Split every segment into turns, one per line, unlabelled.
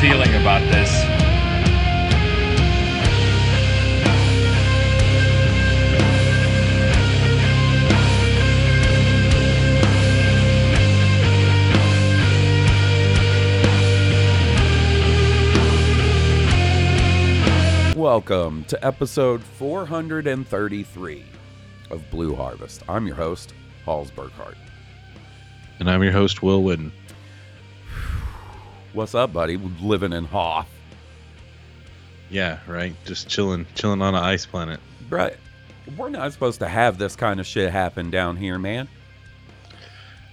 Feeling about this.
Welcome to episode 433 of Blue Harvest. I'm your host, Halls Burkhart.
And I'm your host, Will Witten.
What's up, buddy? Living in Hoth.
Yeah, right. Just chilling, chilling on an ice planet.
Right. We're not supposed to have this kind of shit happen down here, man.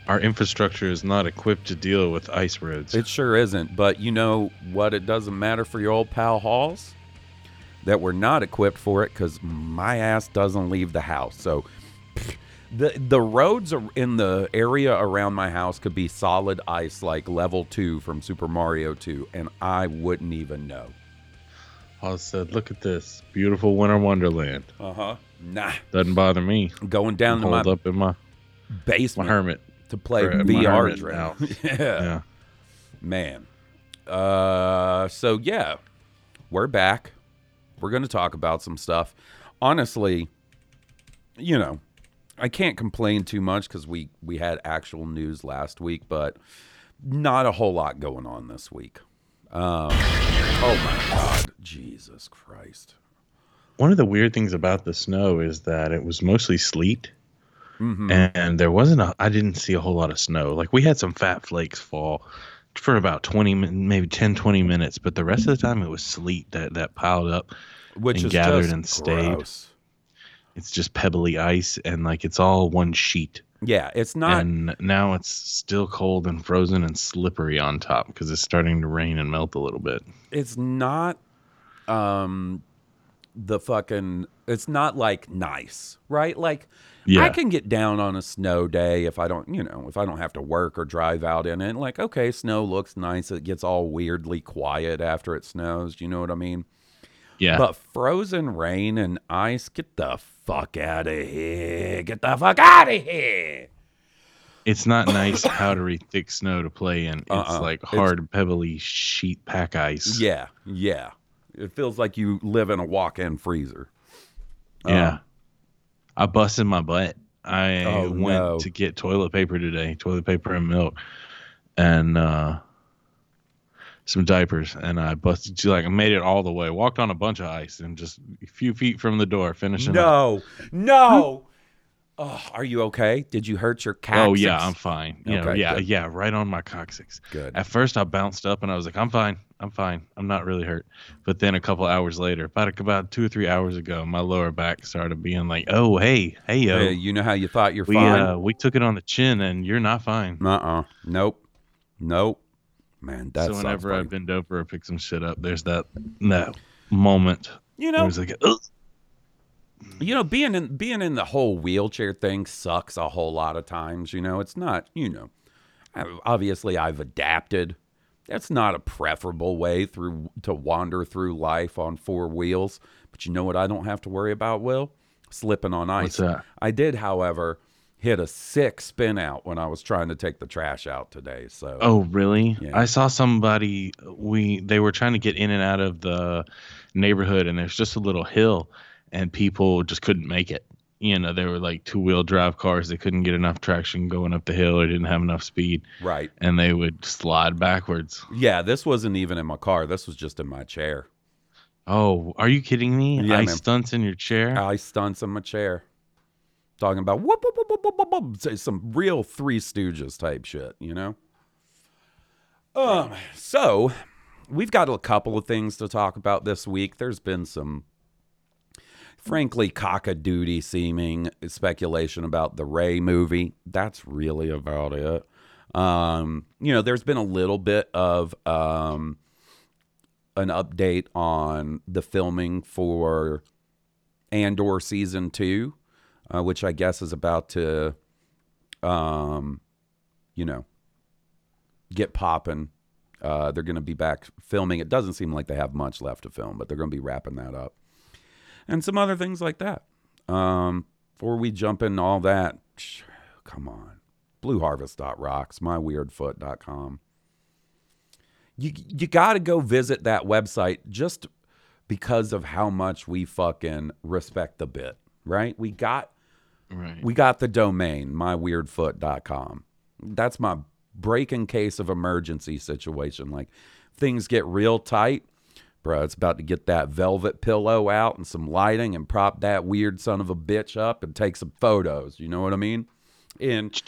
Our infrastructure is not equipped to deal with ice roads.
It sure isn't. But you know what? It doesn't matter for your old pal Halls that we're not equipped for it because my ass doesn't leave the house. So the the roads in the area around my house could be solid ice, like level two from Super Mario 2, and I wouldn't even know.
I said, "Look at this beautiful winter wonderland."
Uh huh. Nah.
Doesn't bother me.
Going down to my
Hold up in my my
basement
hermit.
to play VR dream. yeah.
Yeah.
Man. Uh so yeah, we're back. We're going to talk about some stuff. Honestly, you know, I can't complain too much cuz we we had actual news last week, but not a whole lot going on this week. Um oh my god, Jesus Christ.
One of the weird things about the snow is that it was mostly sleet,
Mhm.
and there wasn't a. I didn't see a whole lot of snow. Like we had some fat flakes fall for about 20 maybe 10 20 minutes but the rest of the time it was sleet that that piled up
Which
and
is
gathered
just
and stayed.
gross.
It's just pebbly ice and like it's all one sheet.
Yeah, it's not
and now it's still cold and frozen and slippery on top because it's starting to rain and melt a little bit.
it's not um the fucking it's not like nice right? Like i can get down on a snow day if i don't you know if i don't have to work or drive out in it like okay snow looks nice. It gets all weirdly quiet after it snows you know what i mean
Yeah,
but frozen rain and ice get the fuck out of here get the fuck out of here
it's not nice powdery thick snow to play in. It's
Uh-uh.
like
It's-
hard pebbly sheet pack ice.
yeah yeah it feels like you live in a walk-in freezer
yeah.
Um,
I busted my butt. I
Oh,
went
no.
to get toilet paper today, toilet paper and milk, and uh, some diapers, and I busted. Like I made it all the way. Walked on a bunch of ice and just a few feet from the door, finishing. up.
No, no. Oh, are you okay? Did you hurt your coccyx?
Oh yeah, I'm fine. Yeah,
Okay,
yeah,
good.
yeah. Right on my coccyx.
good.
At first, I bounced up and I was like, "I'm fine, I'm fine, I'm not really hurt." But then a couple hours later, about about two or three hours ago, my lower back started being like, "Oh hey, hey yo,
Hey, you know how you thought you're
we
fine?
uh we took it on the chin and you're not fine."
uh-uh. Nope. Nope. Man, that's
so whenever I bend over or pick some shit up, there's that that moment.
you know,
like,
you know, being in being in the whole wheelchair thing sucks a whole lot of times. You know, it's not. You know, obviously I've adapted. That's not a preferable way through to wander through life on four wheels. But you know what? I don't have to worry about. Will slipping on ice.
What's that?
I did, however, hit a sick spin out when I was trying to take the trash out today. So
Oh, really?
Yeah.
I saw somebody we they were trying to get in and out of the neighborhood and there's just a little hill and people just couldn't make it. You know, they were like two-wheel drive cars they couldn't get enough traction going up the hill or didn't have enough speed
right.
and they would slide backwards.
Yeah, this wasn't even in my car. This was just in my chair.
Oh, are you kidding me?
Yeah,
Ice
man.
stunts in your chair?
I stunts in my chair. Talking about whoop, whoop, some real Three Stooges type shit, you know? Um, so we've got a couple of things to talk about this week. There's been some, frankly, cock-a-doodie seeming speculation about the Rey movie. That's really about it. Um, you know, there's been a little bit of um, an update on the filming for Andor season two, uh, which I guess is about to, um, you know, get popping. Uh, they're going to be back filming. It doesn't seem like they have much left to film, but they're going to be wrapping that up, and some other things like that. Um, before we jump into all that, come on, BlueHarvest.rocks, myweirdfoot.com. You you got to go visit that website just because of how much we fucking respect the bit, right? We got
right.
we got the domain myweirdfoot.com. That's my break in case of emergency situation. Like things get real tight, bro. It's about to get that velvet pillow out and some lighting and prop that weird son of a bitch up and take some photos. You know what I mean? And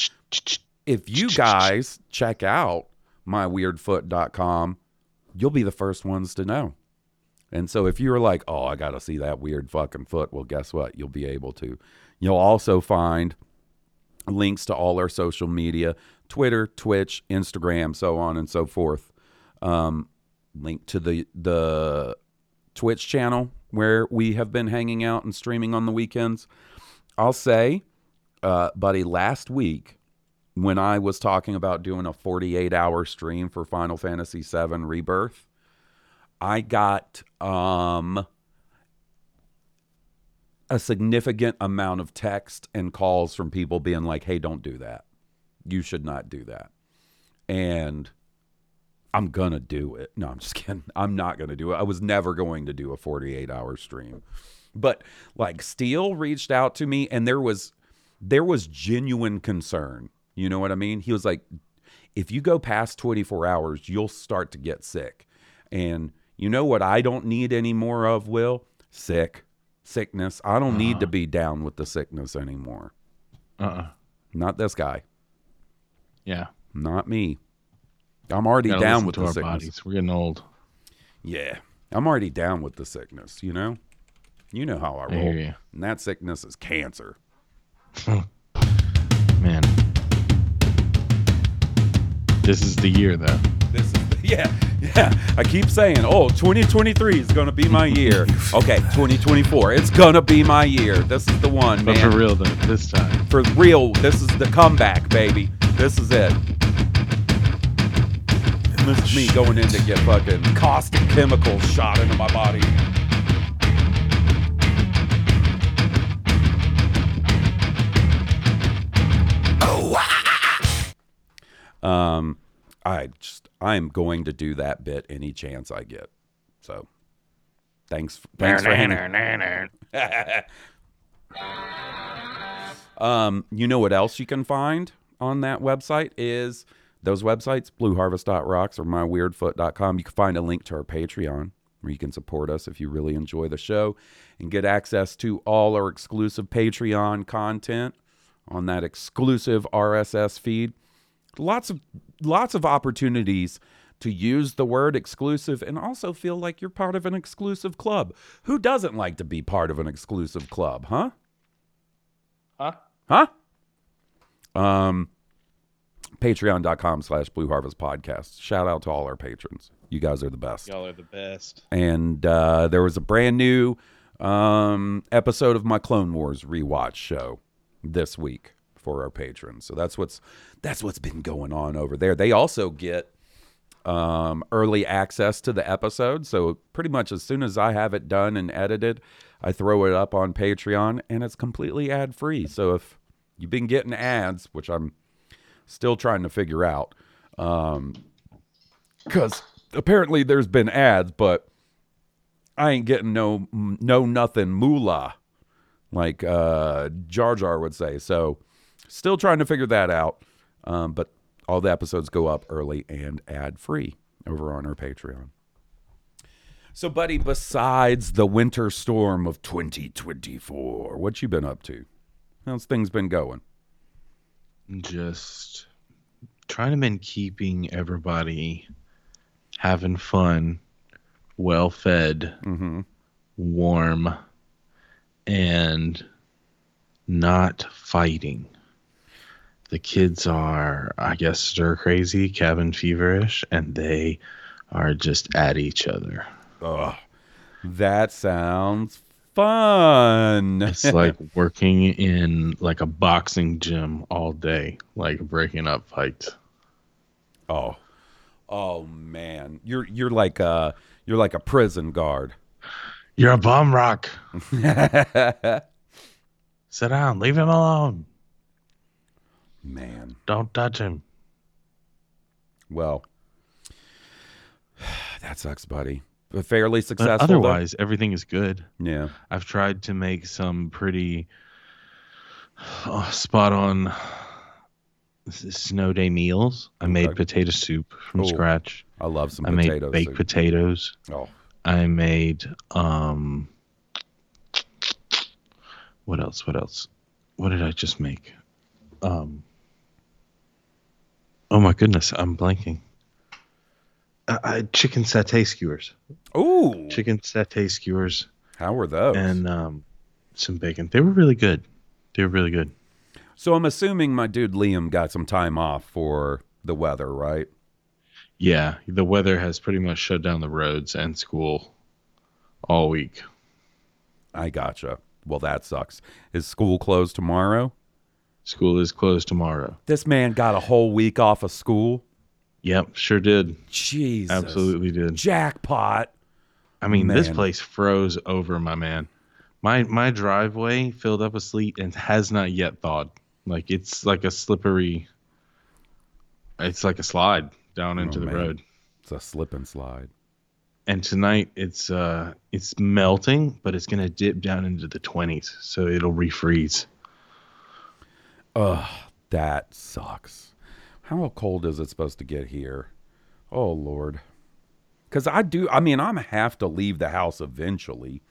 if you guys check out myweirdfoot.com, you'll be the first ones to know. And so if you're like, oh, I got to see that weird fucking foot, well, guess what? You'll be able to. You'll also find links to all our social media Twitter, Twitch, Instagram, so on and so forth. Um, link to the, the Twitch channel where we have been hanging out and streaming on the weekends. I'll say, uh, buddy, last week when I was talking about doing a 48 hour stream for Final Fantasy VII Rebirth, I got um, a significant amount of text and calls from people being like, hey, don't do that. You should not do that. And I'm going to do it. No, I'm just kidding. I'm not going to do it. I was never going to do a 48 hour stream. But like Steele reached out to me and there was there was genuine concern. You know what I mean? He was like if you go past 24 hours, you'll start to get sick. And you know what I don't need any more of, Will? Sick. Sickness. I don't need to uh-huh. be down with the sickness anymore.
Uh-uh.
Not this guy.
Yeah.
Not me. I'm already down with the
our
sickness.
bodies. We're getting old.
Yeah. I'm already down with the sickness, you know? You know how I roll. And that sickness is cancer.
Man. This is the year though.
This is the, yeah, yeah. I keep saying, oh, 2023 is gonna be my year. Okay, 2024, it's gonna be my year. This is the one,
But
man.
for real though, this time.
For real, this is the comeback, baby. This is it. And this is me going in to get fucking caustic chemicals shot into my body. Um, I just I'm going to do that bit any chance I get. So, thanks. Thanks for hanging. um, you know what else you can find on that website is those websites, blueharvest.rocks or myweirdfoot.com. You can find a link to our Patreon where you can support us if you really enjoy the show and get access to all our exclusive Patreon content on that exclusive RSS feed. Lots of lots of opportunities to use the word exclusive and also feel like you're part of an exclusive club. Who doesn't like to be part of an exclusive club, huh?
Huh?
Huh? Um, Patreon.com slash Blue Harvest Podcast. Shout out to all our patrons. You guys are the best.
Y'all are the best.
And uh, there was a brand new um, episode of my Clone Wars rewatch show this week for our patrons. So that's what's that's what's been going on over there. They also get um, early access to the episode. So pretty much as soon as I have it done and edited, I throw it up on Patreon, and it's completely ad free. So if you've been getting ads, which I'm still trying to figure out. Um, because apparently there's been ads, but I ain't getting no no nothing moolah, like uh, Jar Jar would say. So, still trying to figure that out. Um, but all the episodes go up early and ad free over on our Patreon. So, buddy, besides the winter storm of 2024, what you been up to? How's things been going?
Just trying to been keeping everybody having fun, well fed,
Mm-hmm.
warm, and not fighting. The kids are, I guess, stir crazy, cabin feverish, and they are just at each other.
Ugh, that sounds fun.
It's like working in like a boxing gym all day, like breaking up fights.
oh, oh man, you're you're like a you're like a prison guard.
You're a bum rock. Sit down. Leave him alone.
Man,
Don't touch him.
well, that sucks, buddy. But fairly
But
successful. though?
otherwise, everything is good.
yeah.
I've tried to make some pretty uh, spot on snow day meals. I made
Okay.
potato soup from
Oh,
scratch.
I love some
I
potatoes.
made baked potatoes.
oh,
I made um what else? What else? What did I just make? Um Oh my goodness, I'm blanking. I, I chicken satay skewers.
ooh,
Chicken satay skewers
how were those?
and um some bacon. They were really good. They were really good.
so I'm assuming my dude Liam got some time off for the weather, right?
Yeah, the weather has pretty much shut down the roads and school all week.
I gotcha. Well, that sucks. Is school closed tomorrow?
School is closed tomorrow.
This man got a whole week off of school.
Yep, sure did.
Jesus.
Absolutely did.
Jackpot.
I mean, this place froze over, my man. My my driveway filled up with sleet and has not yet thawed. Like it's like a slippery. It's like a slide down into
Oh,
the
man.
road.
It's a slip and slide.
And tonight it's uh it's melting, but it's gonna dip down into the twenties, so it'll refreeze.
Ugh, that sucks. How cold is it supposed to get here? Oh, Lord. Because I do, I mean, I'm have to leave the house eventually,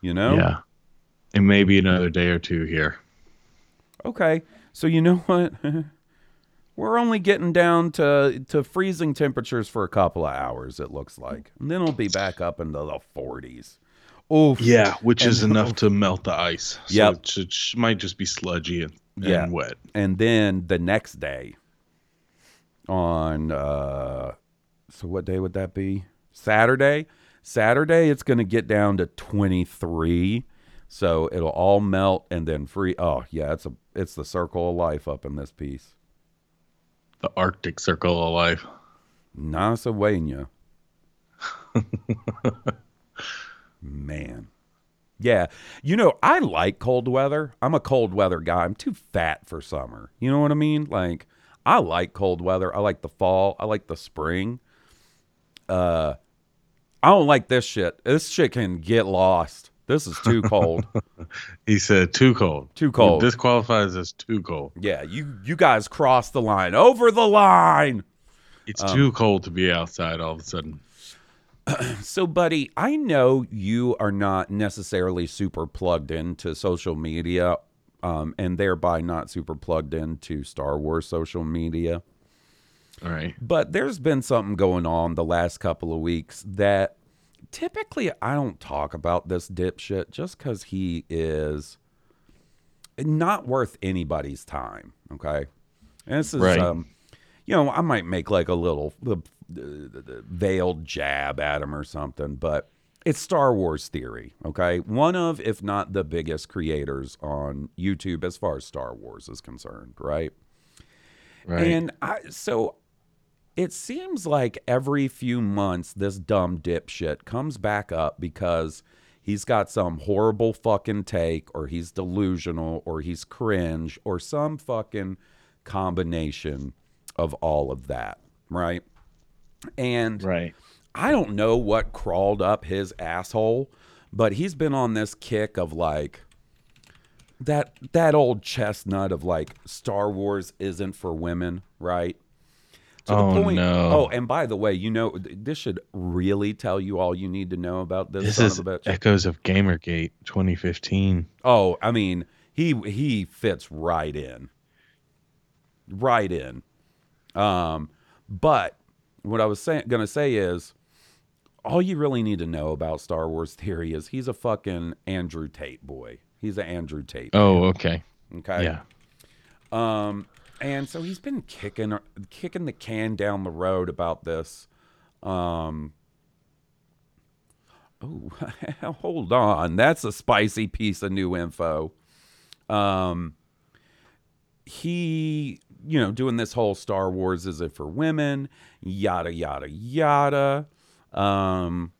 you know?
Yeah. And maybe another day or two here.
Okay. So, you know what? We're only getting down to, to freezing temperatures for a couple of hours, it looks like. And then it'll be back up into the 40s. Oh,
yeah, which is enough to melt the ice. So
yeah,
it, it, might just be sludgy and, and
yeah.
wet.
And then the next day, on uh, so what day would that be? Saturday. Saturday, it's going to get down to twenty three. So it'll all melt and then free. Oh yeah, it's a it's the circle of life up in this piece.
The Arctic Circle of Life.
Nasawanya. man. Yeah. You know i like cold weather. I'm a cold weather guy. I'm too fat for summer. You know what i mean? Like i like cold weather. I like the fall. I like the spring. Uh i don't like this shit. This shit can get lost. This is too cold.
He said too cold.
Too cold.
This qualifies as too cold.
yeah you you guys crossed the line. Over the line!
It's
Um,
too cold to be outside all of a sudden.
So, buddy, I know you are not necessarily super plugged into social media, um, and thereby not super plugged into Star Wars social media.
All right.
But there's been something going on the last couple of weeks that typically I don't talk about this dipshit just because he is not worth anybody's time. Okay. And this is,
Right.
um, you know, I might make like a little the, the, the veiled jab at him or something, but it's Star Wars theory. Okay. One of, if not the biggest creators on YouTube as far as Star Wars is concerned. Right.
Right.
And I so it seems like every few months this dumb dipshit comes back up because he's got some horrible fucking take, or he's delusional, or he's cringe, or some fucking combination of all of that, right? And
Right.
I don't know what crawled up his asshole, but he's been on this kick of like that that old chestnut of like Star Wars isn't for women, right? To
Oh, no.
Oh, and by the way, you know this should really tell you all you need to know about this,
This is
of
echoes of Gamergate 2015.
Oh, I mean, he he fits right in. Right in. Um, but what I was saying gonna say is all you really need to know about Star Wars theory is he's a fucking Andrew Tate boy. He's an Andrew Tate.
Oh, okay.
Okay.
Yeah.
Um, and so he's been kicking kicking the can down the road about this. Um, oh, hold on, that's a spicy piece of new info. Um, he, you know, doing this whole Star Wars is it for women? Yada yada yada. Um,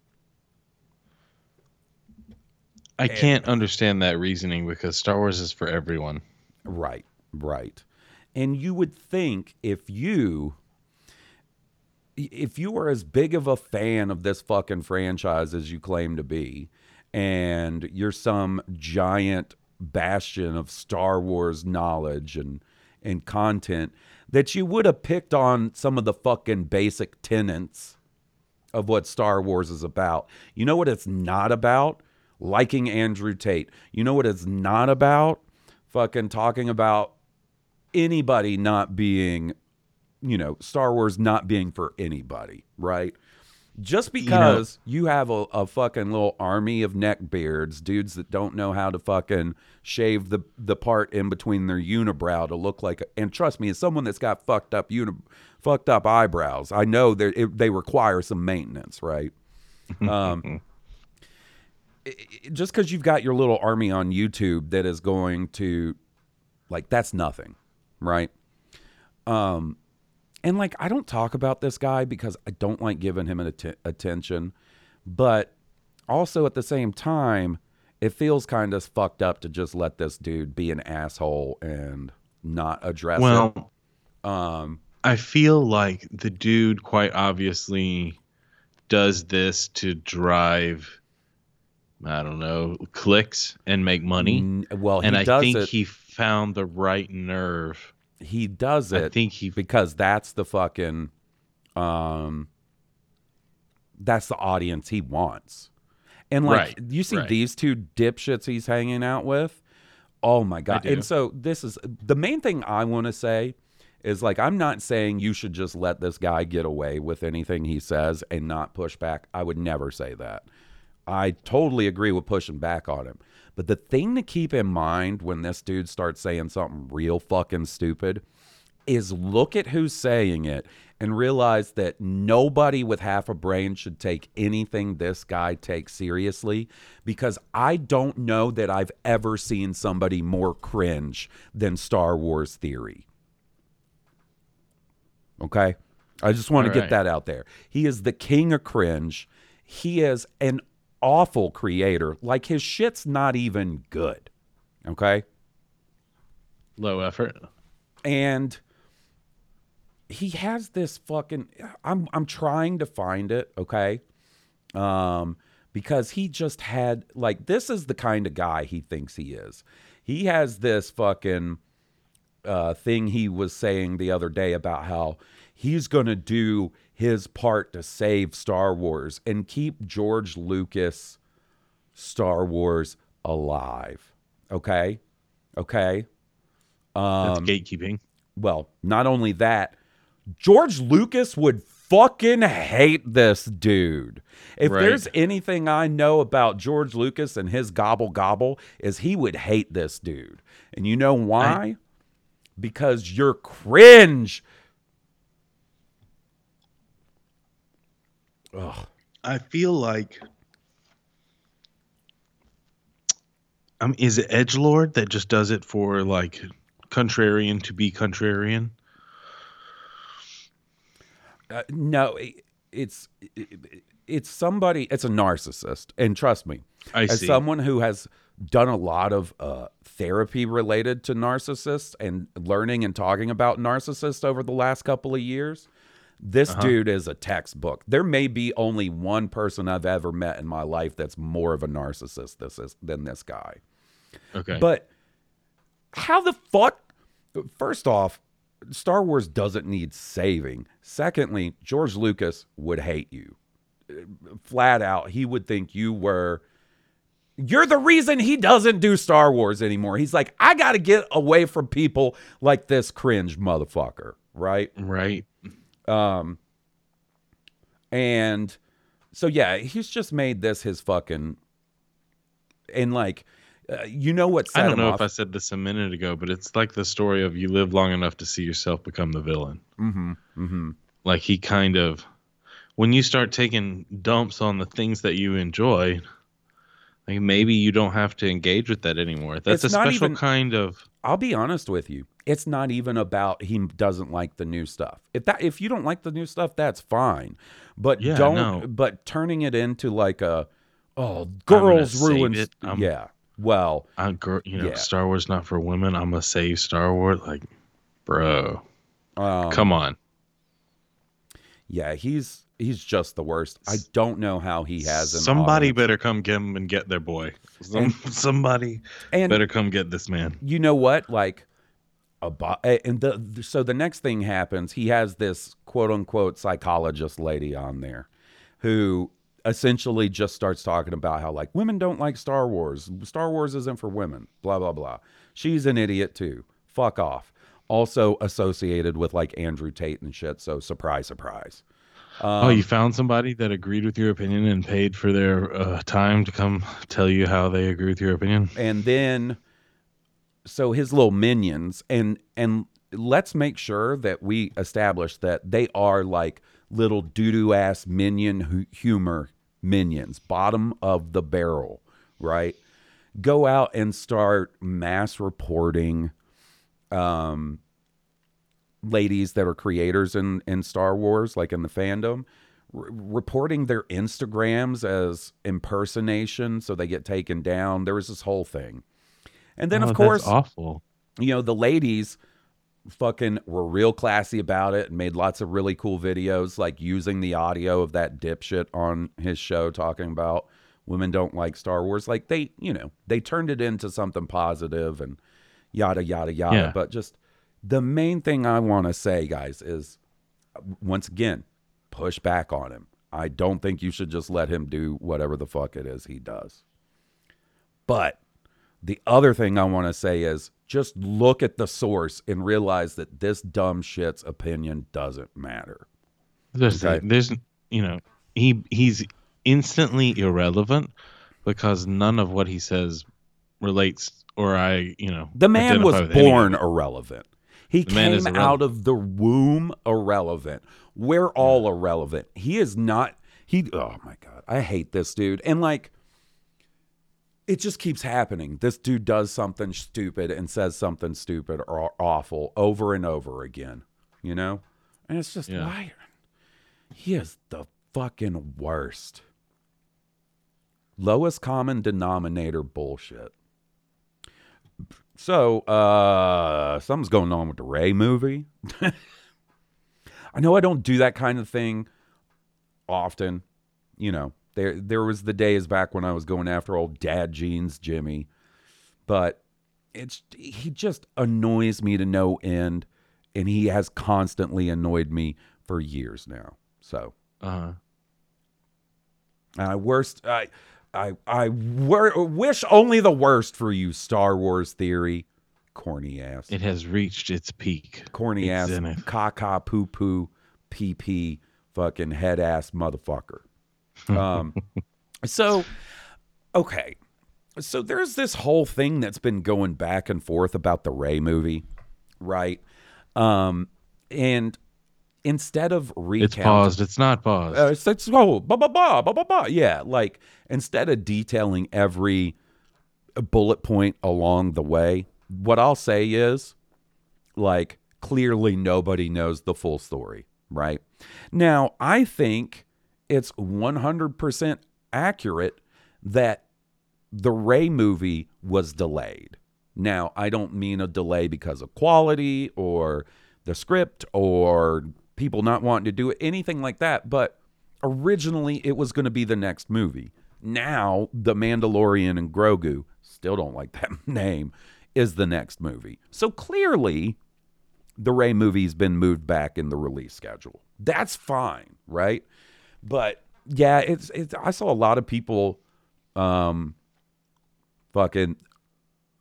I can't understand that reasoning because Star Wars is for everyone.
Right, right. And you would think if you if you are as big of a fan of this fucking franchise as you claim to be and you're some giant bastion of Star Wars knowledge and and content that you would have picked on some of the fucking basic tenets of what Star Wars is about. You know what it's not about? Liking Andrew Tate. You know what it's not about? Fucking talking about anybody not being, you know, Star Wars not being for anybody, right? Just because you, have a, a fucking little army of neckbeards, dudes that don't know how to fucking shave the the part in between their unibrow to look like, a, and trust me, as someone that's got fucked up uni, fucked up eyebrows, I know that it, they require some maintenance, right? Um, it- just because you've got your little army on YouTube that is going to, like, that's nothing, right? Um, and like, I don't talk about this guy because I don't like giving him an atten- attention, but also at the same time, it feels kind of fucked up to just let this dude be an asshole and not address it.
Well,
Um,
I feel like the dude quite obviously does this to drive I don't know, clicks and make money.
well, he
and I
does
think
it.
he found the right nerve.
He does
I
it.
think he
because that's the fucking um that's the audience he wants. And like
Right,
you see
right.
these two dipshits he's hanging out with. Oh my god. And so this is the main thing I want to say is like I'm not saying you should just let this guy get away with anything he says and not push back. I would never say that. I totally agree with pushing back on him. But the thing to keep in mind when this dude starts saying something real fucking stupid is look at who's saying it and realize that nobody with half a brain should take anything this guy takes seriously because I don't know that I've ever seen somebody more cringe than Star Wars Theory. Okay? I just want to
All
get
right.
that out there. He is the king of cringe. He is an awful creator. Like his shit's not even good. Okay?
low effort.
and he has this fucking I'm I'm trying to find it, okay? Um because he just had like this is the kind of guy he thinks he is. He has this fucking uh thing he was saying the other day about how he's going to do his part to save Star Wars and keep George Lucas Star Wars alive. Okay? Okay?
That's
Um,
gatekeeping.
well, not only that, George Lucas would fucking hate this dude. If
Right.
there's anything I know about George Lucas and his gobble gobble, is he would hate this dude. And you know why? because you're cringe. Ugh.
I feel like I mean, is it Edge Lord that just does it for like contrarian to be contrarian?
Uh, no, it, it's it, it's somebody it's a narcissist and trust me
I
as
see.
someone who has done a lot of uh, therapy related to narcissists and learning and talking about narcissists over the last couple of years this
Uh-huh.
dude is a textbook there may be only one person i've ever met in my life that's more of a narcissist this is, than this guy
okay.
but how the fuck? First off, Star Wars doesn't need saving. Secondly, George Lucas would hate you. Flat out, he would think you were. You're the reason he doesn't do Star Wars anymore. He's like, I got to get away from people like this cringe motherfucker, right?
right.
And so yeah, he's just made this his fucking and like uh, you know what
I don't know
off?
if I said this a minute ago, but it's like the story of you live long enough to see yourself become the villain.
mm-hmm, mm-hmm.
Like he kind of, when you start taking dumps on the things that you enjoy, like maybe you don't have to engage with that anymore. That's
It's
a special
even-
kind of.
I'll be honest with you. It's not even about he doesn't like the new stuff. If that if you don't like the new stuff, that's fine. But
Yeah,
don't
no.
but turning it into like a oh girls
save
ruin
it.
Yeah. Well,
I, gr- you know,
Yeah.
Star Wars not for women. I'm gonna save Star Wars. Like, bro,
um,
come on.
yeah, he's he's just the worst. I don't know how he has an
Somebody
audience.
better come get him and get their boy. Some, somebody
and
better come get this man.
you know what like about and the so the next thing happens he has this quote unquote psychologist lady on there who essentially just starts talking about how like women don't like star wars star wars isn't for women blah blah blah she's an idiot too fuck off also associated with like andrew tate and shit so surprise surprise
oh, you found somebody that agreed with your opinion and paid for their uh, time to come tell you how they agree with your opinion.
and then so his little minions and and let's make sure that we establish that they are like little doo-doo ass minion hu- humor minions bottom of the barrel right go out and start mass reporting um ladies that are creators in in Star Wars like in the fandom r- reporting their Instagrams as impersonation so they get taken down there was this whole thing and then
Oh,
of course
awful.
you know the ladies fucking were real classy about it and made lots of really cool videos like using the audio of that dipshit on his show talking about women don't like Star Wars like they you know they turned it into something positive and yada yada yada
Yeah.
but just the main thing I want to say guys is once again push back on him I don't think you should just let him do whatever the fuck it is he does but the other thing I want to say is just look at the source and realize that this dumb shit's opinion doesn't matter.
There's,
Okay.
there's, you know, he he's instantly irrelevant because none of what he says relates, or I, you know,
The man was
identify with any of
born
it.
irrelevant. He
The
came out of the womb irrelevant. We're all irrelevant. He is not he oh my god. I hate this dude. And like it just keeps happening. This dude does something stupid and says something stupid or awful over and over again, you know? And it's just
Yeah.
why he is the fucking worst. Lowest common denominator bullshit. So, uh, something's going on with the Rey movie. I know I don't do that kind of thing often. You know, there there was the days back when I was going after old dad jeans Jimmy, but it's he just annoys me to no end, and he has constantly annoyed me for years now. So
Uh-huh.
I worst I I I wor- wish only the worst for you, Star Wars theory, corny ass,
It has reached its peak.
corny
its
ass,
zenith.
caca poo poo, pee pee, fucking head ass motherfucker. Um, so okay, so there's this whole thing that's been going back and forth about the Rey movie, right? Um, and instead of
It's paused. It's not paused.
uh, it's, it's oh, blah, blah, blah, blah, blah, blah. Yeah, like instead of detailing every bullet point along the way, what I'll say is like clearly nobody knows the full story, right? Now, I think it's 100% accurate that the Rey movie was delayed. Now, I don't mean a delay because of quality or the script or people not wanting to do it, anything like that, but originally it was going to be the next movie. Now, The Mandalorian and Grogu, still don't like that name, is the next movie. So clearly, the Rey movie's been moved back in the release schedule. That's fine, right? But yeah, it's it's I saw a lot of people um fucking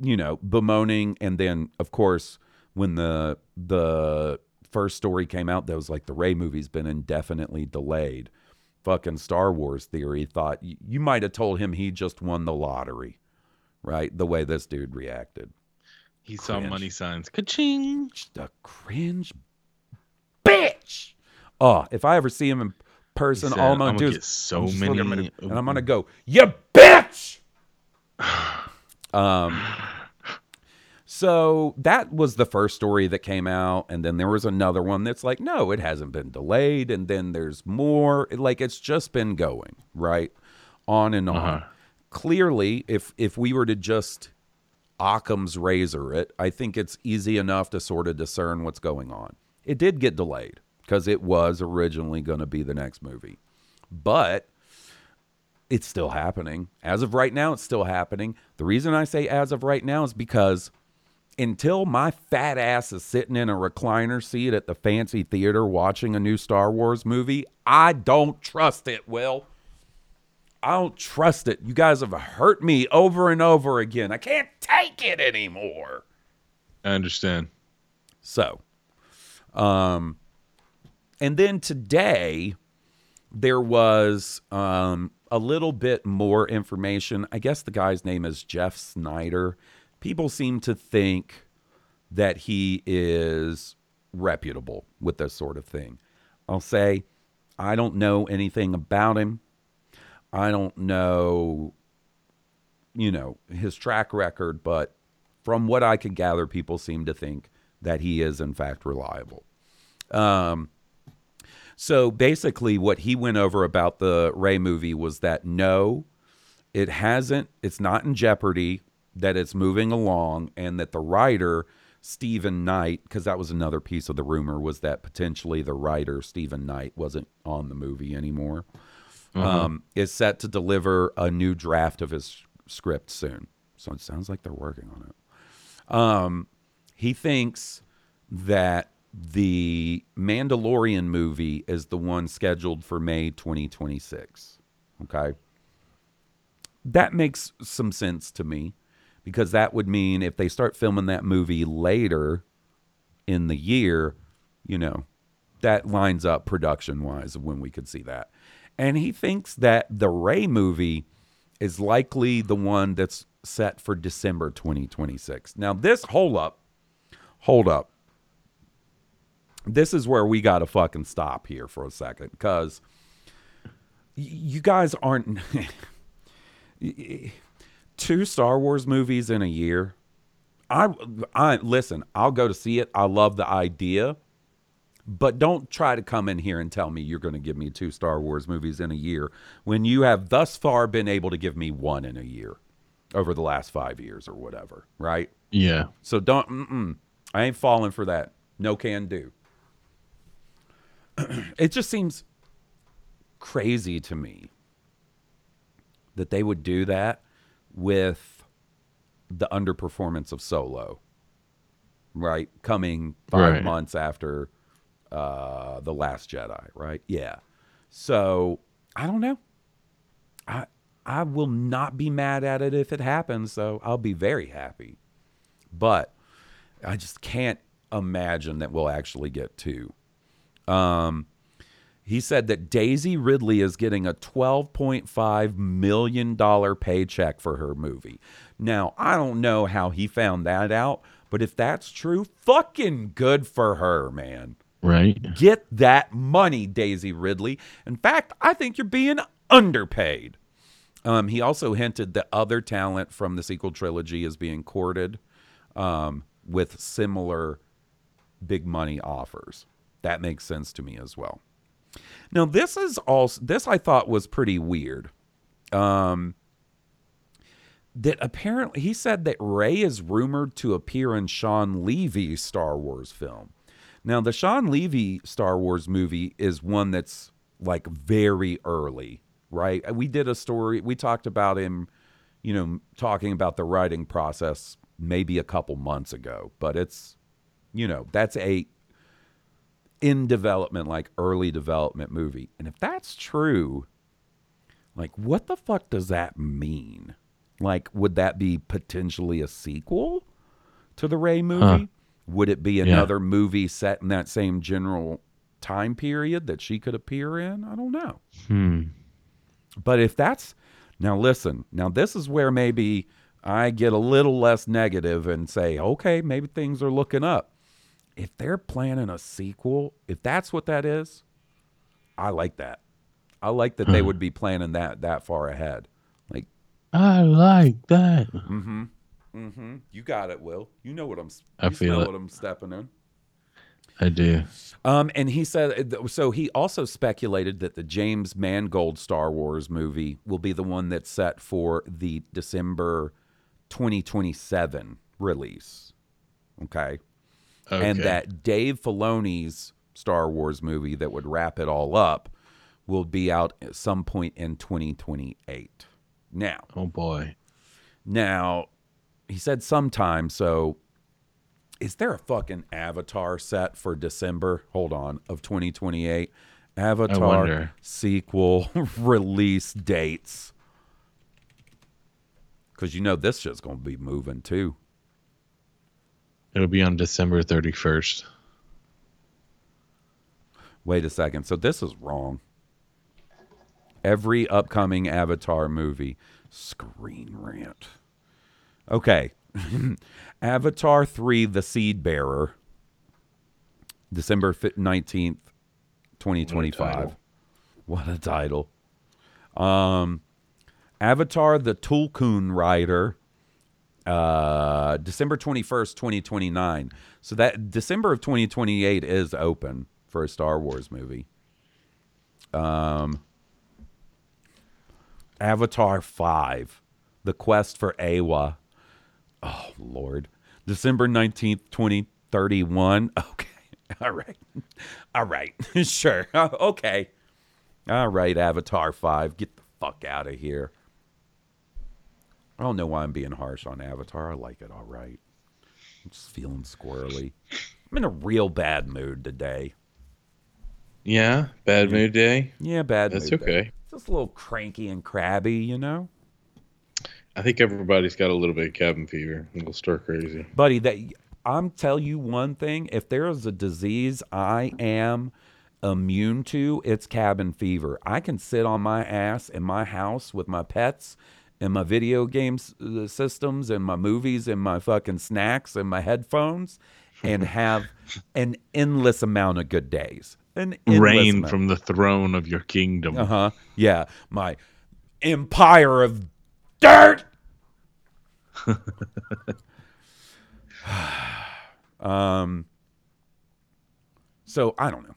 you know, bemoaning and then of course when the the first story came out that was like the Rey movie's been indefinitely delayed. Fucking Star Wars theory thought you might have told him he just won the lottery, right? The way this dude reacted.
He saw money signs. Ka-ching.
A cringe bitch. Oh, if I ever see him in person,
said,
all I'm gonna do is
so
I'm just him
many-
and I'm gonna go, you bitch. um. So that was the first story that came out, and then there was another one that's like, no, it hasn't been delayed, and then there's more. Like it's just been going right on and on.
Uh-huh.
Clearly, if if we were to just Occam's razor it, I think it's easy enough to sort of discern what's going on. It did get delayed because it was originally going to be the next movie, but it's still happening. As of right now, it's still happening. The reason I say as of right now is because until my fat ass is sitting in a recliner seat at the fancy theater watching a new Star Wars movie, I don't trust it, Will. I don't trust it. You guys have hurt me over and over again. I can't take it anymore.
I understand.
So, um, and then today there was um, a little bit more information. I guess the guy's name is Jeff Sneider. People seem to think that he is reputable with this sort of thing. I'll say, I don't know anything about him. I don't know, you know, his track record, but from what I could gather, people seem to think that he is in fact reliable. Um, so basically, what he went over about the Rey movie was that no, it hasn't, it's not in jeopardy, that it's moving along, and that the writer, Steven Knight, because that was another piece of the rumor, was that potentially the writer, Steven Knight, wasn't on the movie anymore, um, is set to deliver a new draft of his script soon. So it sounds like they're working on it. Um, he thinks that the Mandalorian movie is the one scheduled for May 2026. Okay. That makes some sense to me because that would mean if they start filming that movie later in the year, you know, that lines up production wise when we could see that. And he thinks that the Rey movie is likely the one that's set for December 2026. Now, this, hold up, hold up. This is where we got to fucking stop here for a second because you guys aren't. two Star Wars movies in a year. I, I listen. I'll go to see it. I love the idea, but don't try to come in here and tell me you're going to give me two Star Wars movies in a year when you have thus far been able to give me one in a year over the last five years or whatever. Right?
Yeah.
So don't. Mm-mm, I ain't falling for that. No can do. it just seems crazy to me that they would do that with the underperformance of Solo, right? Coming five
Right.
months after uh, the Last Jedi, right? Yeah. So I don't know. I I will not be mad at it if it happens. So I'll be very happy, but I just can't imagine that we'll actually get two. Um, he said that Daisy Ridley is getting a $12.5 million paycheck for her movie. Now, I don't know how he found that out, but if that's true, fucking good for her, man.
Right.
Get that money, Daisy Ridley. In fact, I think you're being underpaid. Um, he also hinted that other talent from the sequel trilogy is being courted um, with similar big money offers. That makes sense to me as well. Now this is also this I thought was pretty weird. Um that apparently he said that Rey is rumored to appear in Shawn Levy's Star Wars film. Now the Shawn Levy Star Wars movie is one that's like very early, right? We did a story, we talked about him, you know, talking about the writing process maybe a couple months ago, but it's you know, that's a in development, like early development movie. And if that's true, like what the fuck does that mean? Like, would that be potentially a sequel to the Rey movie?
Huh.
Would it be
Yeah.
another movie set in that same general time period that she could appear in? I don't know.
Hmm.
But if that's now, listen. Now this is where maybe I get a little less negative and say, okay, maybe things are looking up. If they're planning a sequel, if that's what that is, I like that. I like that they would be planning that that far ahead. Like,
I like that.
mm-hmm, mm-hmm. You got it, Will. You know what I'm.
I
you
feel it.
what I'm stepping in.
I do.
Um, and he said so. He also speculated that the James Mangold Star Wars movie will be the one that's set for the December 2027 release. Okay,
Okay.
and that Dave Filoni's Star Wars movie that would wrap it all up will be out at some point in 2028. Now,
Oh boy.
now, he said sometime. So, is there a fucking Avatar set for December? Hold on, of 2028. Avatar sequel release dates. Because you know this shit's going to be moving too.
It'll be on December 31st.
Wait a second. So this is wrong. Every upcoming Avatar movie. Screen rant. Okay. Avatar 3 The Seed Bearer. December 19th, 2025.
title.
What a title. Um Avatar The Tulkun Rider. Uh December 21st, 2029. So that December of 2028 is open for a Star Wars movie. Um Avatar 5, The Quest for Eywa. Oh, Lord. December 19th, 2031. Okay. All right. All right. sure. Okay. All right, Avatar 5. Get the fuck out of here. I don't know why I'm being harsh on Avatar. I like it all right. I'm just feeling squirrely. I'm in a real bad mood today.
Yeah, bad mood day.
Yeah, bad
That's
mood. day.
okay.
Just a little cranky and crabby, you know?
I think everybody's got a little bit of cabin fever. A little stir crazy.
buddy that i'm tell you one thing if there is a disease i am immune to it's cabin fever i can sit on my ass in my house with my pets and my video games uh, systems and my movies and my fucking snacks and my headphones and have an endless amount of good days. An
Reign
amount.
from the throne of your kingdom.
uh-huh. Yeah. My empire of dirt! Um so i don't know.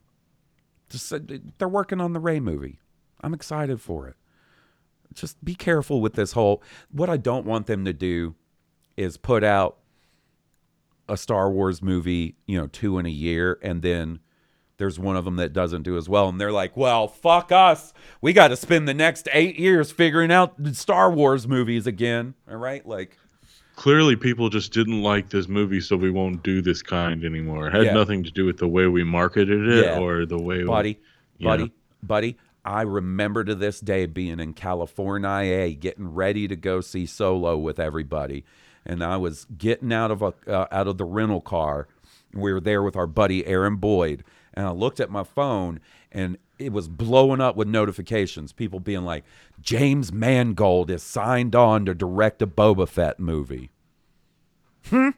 Just uh, they're working on the Rey movie. I'm excited for it just be careful with this whole what i don't want them to do is put out a star wars movie you know two in a year and then there's one of them that doesn't do as well and they're like well fuck us we got to spend the next eight years figuring out star wars movies again all right like
Clearly, people just didn't like this movie, so we won't do this kind anymore. It had
Yeah.
nothing to do with the way we marketed it
Yeah.
or the way
buddy,
we,
buddy,
Yeah.
buddy. I remember to this day being in California, getting ready to go see Solo with everybody, and I was getting out of a uh, out of the rental car. We were there with our buddy Aaron Boyd, and I looked at my phone, and it was blowing up with notifications. People being like, "James Mangold is signed on to direct a Boba Fett movie." Hmm.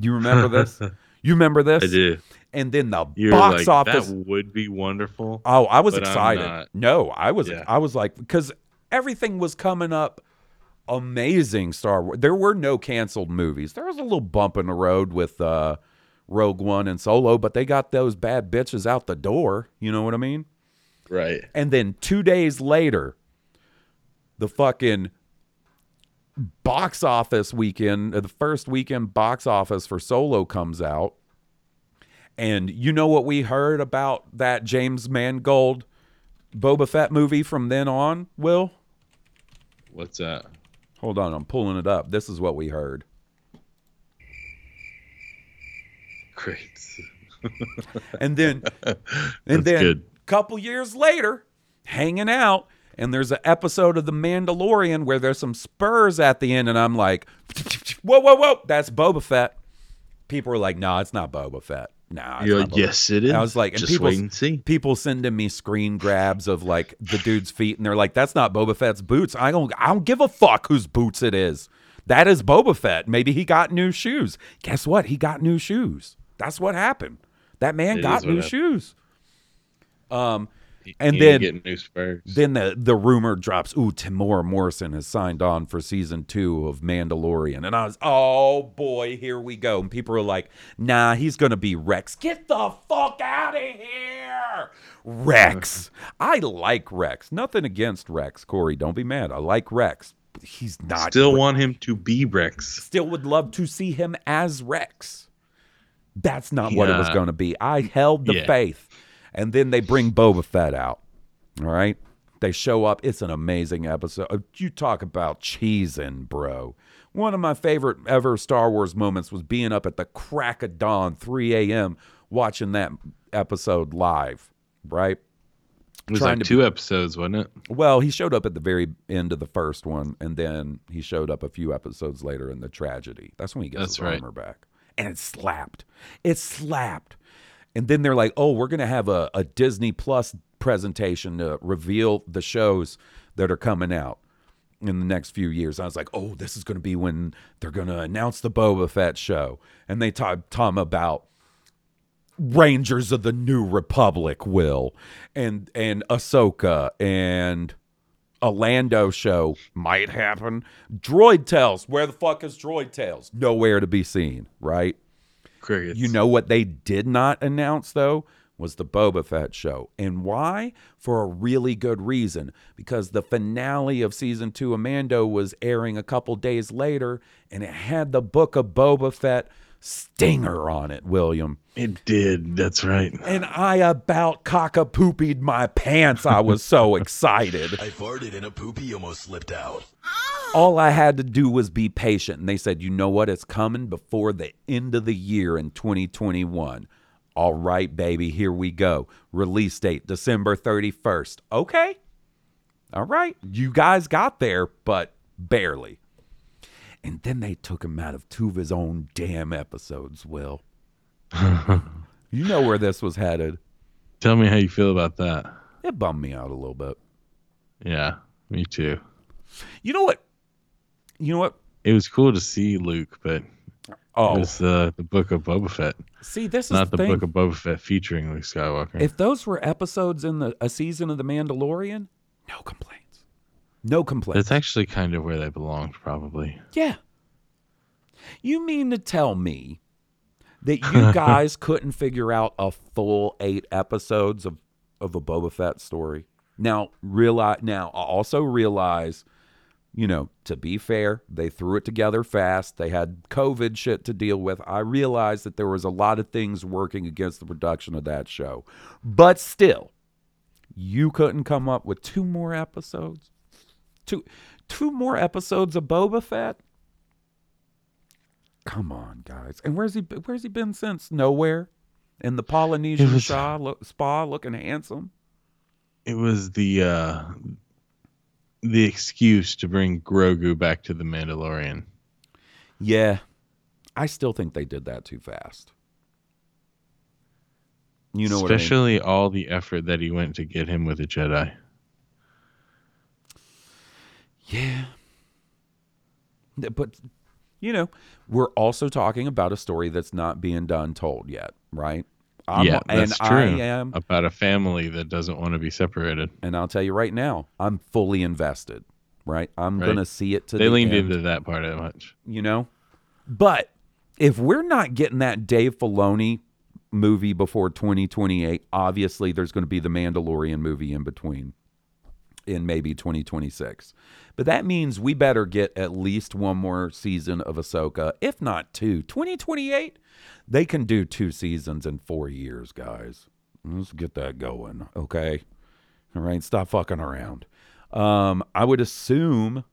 You remember this? you remember this?
I did.
And then the
You're
box
like,
office.
that would be wonderful.
Oh, I was excited. No, I was
Yeah.
I was like because everything was coming up amazing Star Wars. There were no canceled movies. There was a little bump in the road with uh Rogue One and Solo, but they got those bad bitches out the door. You know what I mean?
Right.
And then two days later, the fucking box office weekend, uh, the first weekend box office for Solo comes out. And you know what we heard about that James Mangold Boba Fett movie from then on, Will?
What's that?
Hold on, I'm pulling it up. This is what we heard.
Great.
And then
That's
and then
good.
couple years later, hanging out, and there's an episode of The Mandalorian where there's some spurs at the end, and I'm like, whoa, whoa, whoa, that's Boba Fett. People are like, no, it's not Boba Fett. Nah,
You're like, yes, it is.
And I was like, and
just
people,
wait and see.
people sending me screen grabs of like the dude's feet, and they're like, "That's not Boba Fett's boots." I don't, I don't give a fuck whose boots it is. That is Boba Fett. Maybe he got new shoes. Guess what? He got new shoes. That's what happened. That man
It
got new
happened.
shoes. Um, and then-
getting new spurs.
then the the rumor drops. Ooh, Temuera Morrison has signed on for season two of Mandalorian, and I was, oh boy, here we go. And people are like, Nah, he's gonna be Rex. Get the fuck out of here, Rex. I like Rex. Nothing against Rex, Corey. Don't be mad. I like Rex. But he's not.
Still
Re-
want him to be Rex.
Still would love to see him as Rex. That's not what it was going to be. I held the
Yeah.
faith. And then they bring Boba Fett out. All right. They show up. It's an amazing episode. Uh, You talk about cheesing, bro. One of my favorite ever Star Wars moments was being up at the crack of dawn, 3 a.m., watching that episode live, right?
It was like two episodes, wasn't it?
Well, he showed up at the very end of the first one, and then he showed up a few episodes later in the tragedy. That's when he gets
That's
his
right.
armor back, and it slapped. It slapped. And then they're like, "Oh, we're gonna have a, a Disney Plus presentation to reveal the shows that are coming out in the next few years." I was like, "Oh, this is gonna be when they're gonna announce the Boba Fett show," and they talk Tom about Rangers of the New Republic will and and Ahsoka and a Lando show might happen. Droid Tales, where the fuck is Droid Tales? Nowhere to be seen, right?
Crickets.
You know what they did not announce though was the Boba Fett show. And why? For a really good reason. Because the finale of season two of Mando was airing a couple days later and it had the book of Boba Fett stinger on it, William.
it did. That's right.
And I about cock poopied my pants. I was so excited.
I farted and a poopy almost slipped out.
Oh, All I had to do was be patient. And they said, you know what? It's coming before the end of the year in 2021. All right, baby, here we go. Release date December 31st. Okay. All right. You guys got there, but barely. And then they took him out of two of his own damn episodes, Will. you know where this was headed.
Tell me how you feel about that.
It bummed me out a little bit.
Yeah, me too.
You know what? You know what?
It was cool to see Luke, but
Oh,
it was uh, the book of Boba Fett,
see, this is
not
the
the book of Boba Fett featuring Luke Skywalker.
If those were episodes in the a season of The Mandalorian, no complaints. No complaints.
That's actually kind of where they belonged, probably.
yeah. You mean to tell me that you guys couldn't figure out a full eight episodes of, of a Boba Fett story? Now realize now I also realize, you know, to be fair, they threw it together fast. They had COVID shit to deal with. I realized that there was a lot of things working against the production of that show. But still, you couldn't come up with two more episodes? Two two more episodes of Boba Fett? Come on, guys. And where's he where's he been since? Nowhere. In the Polynesian
was-
spa, look, spa looking handsome.
It was the uh, the excuse to bring Grogu back to the Mandalorian.
Yeah. I still think they did that too fast. You know what I mean?
Especially all the effort that he went to get him with a Jedi.
Yeah. But, you know, we're also talking about a story that's not being done told yet, right? I'm,
yeah,
and
that's true.
I am,
about a family that doesn't want to be separated.
and I'll tell you right now, I'm fully invested, right? I'm
Right.
going to see it to
They
the
leaned
end,
into that part that much.
you know? But if we're not getting that Dave Filoni movie before 2028, obviously there's going to be the Mandalorian movie in between in maybe 2026. But that means we better get at least one more season of Ahsoka, if not two. 2028, they can do two seasons in four years, guys. Let's get that going, okay? All right, stop fucking around. Um, I would assume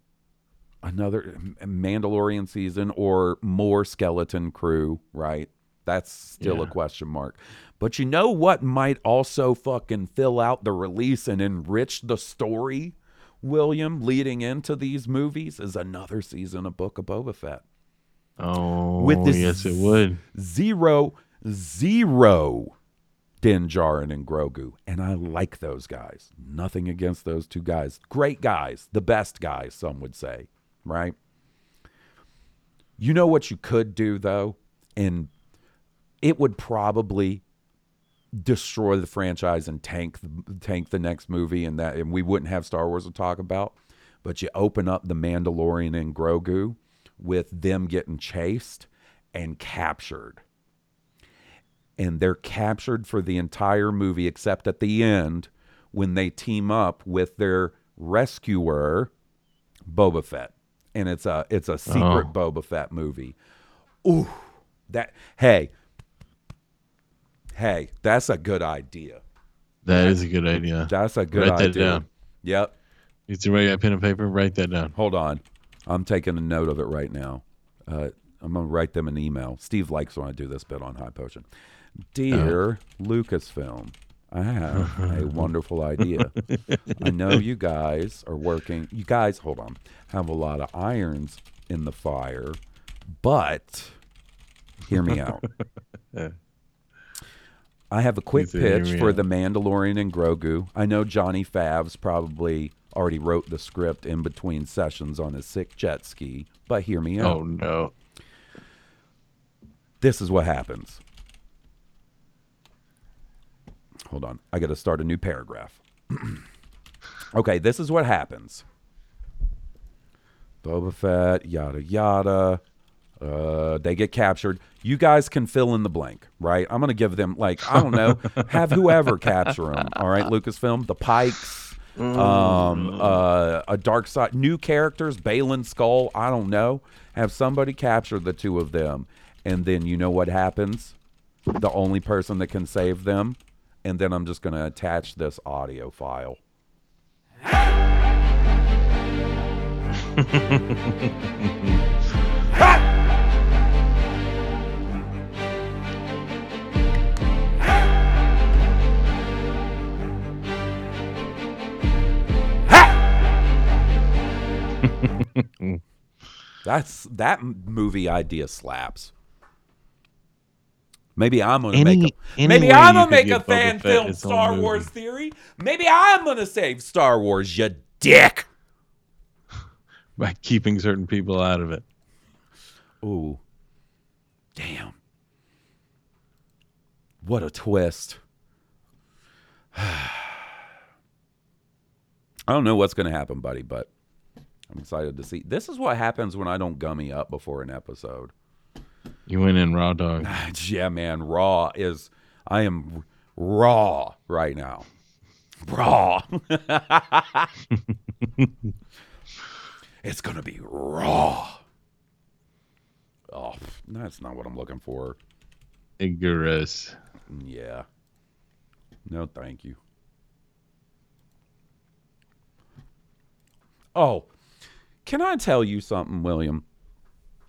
another Mandalorian season or more Skeleton Crew, right? That's still a question mark. But you know what might also fucking fill out the release and enrich the story, William, leading into these movies is another season of Book of Boba Fett.
Oh,
With this-
yes, it would.
Zero, zero Din Djarin and Grogu. And I like those guys. Nothing against those two guys. Great guys. The best guys, some would say. Right? You know what you could do, though? And it would probably destroy the franchise and tank tank the next movie and that and we wouldn't have Star Wars to talk about. But you open up the Mandalorian and Grogu with them getting chased and captured. And they're captured for the entire movie except at the end when they team up with their rescuer Boba Fett. And it's a it's a secret
Oh.
Boba Fett movie. Ooh. That hey, Hey, that's a good idea.
That is a good idea.
That's a good
Write that
idea.
down.
Yep.
Is there got pen and paper? Write that down.
Hold on. I'm taking a note of it right now. Uh, I'm going to write them an email. Steve likes when I do this bit on High Potion. Dear Lucasfilm, I have a wonderful idea. I know you guys are working. You guys, hold on, have a lot of irons in the fire, but hear me out. I have a quick pitch for the Mandalorian and Grogu. I know Johnny Favs probably already wrote the script in between sessions on his sick jet ski, but hear me out.
Oh no.
This is what happens. Hold on. I got to start a new paragraph. okay, this is what happens. Boba Fett, yada yada. Uh, they get captured. You guys can fill in the blank, right? I'm gonna give them like I don't know, have whoever capture them. All right, Lucasfilm, the Pikes, um, uh, a dark side, new characters, Baylan Skoll. I don't know. Have somebody capture the two of them, and then you know what happens. The only person that can save them, and then I'm just gonna attach this audio file. That's that movie idea slaps. Maybe I'm gonna
Any-
make a, maybe I'm gonna make a
Boba
fan
Fett
film Star. Wars theory. Maybe I'm gonna save Star Wars, you dick.
By keeping certain people out of it.
Ooh, damn! What a twist. I don't know what's gonna happen, buddy, but I'm excited to see. This is what happens when I don't gummy up before an episode.
You went in raw dog.
yeah, man, raw is I am raw right now. Raw. it's gonna be raw. Oh, that's not what I'm looking for.
Igorous.
Yeah. No, thank you. Oh, can I tell you something, William?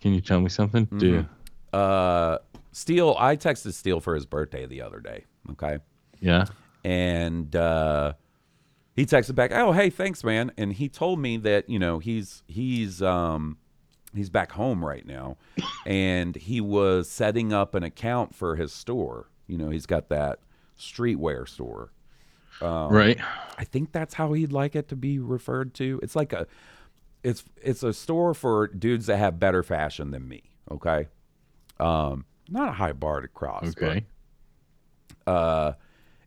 Can you tell me something?
Mm-hmm.
Do
Uh, Steele, I texted Steele for his birthday the other day. Okay.
yeah.
and uh, he texted back, "Oh, hey, thanks, man." And he told me that you know he's he's um he's back home right now, and he was setting up an account for his store. You know, he's got that streetwear store. Um,
right.
I think that's how he'd like it to be referred to. It's like a it's it's a store for dudes that have better fashion than me. Okay, um, not a high bar to cross. but-
Okay.
uh,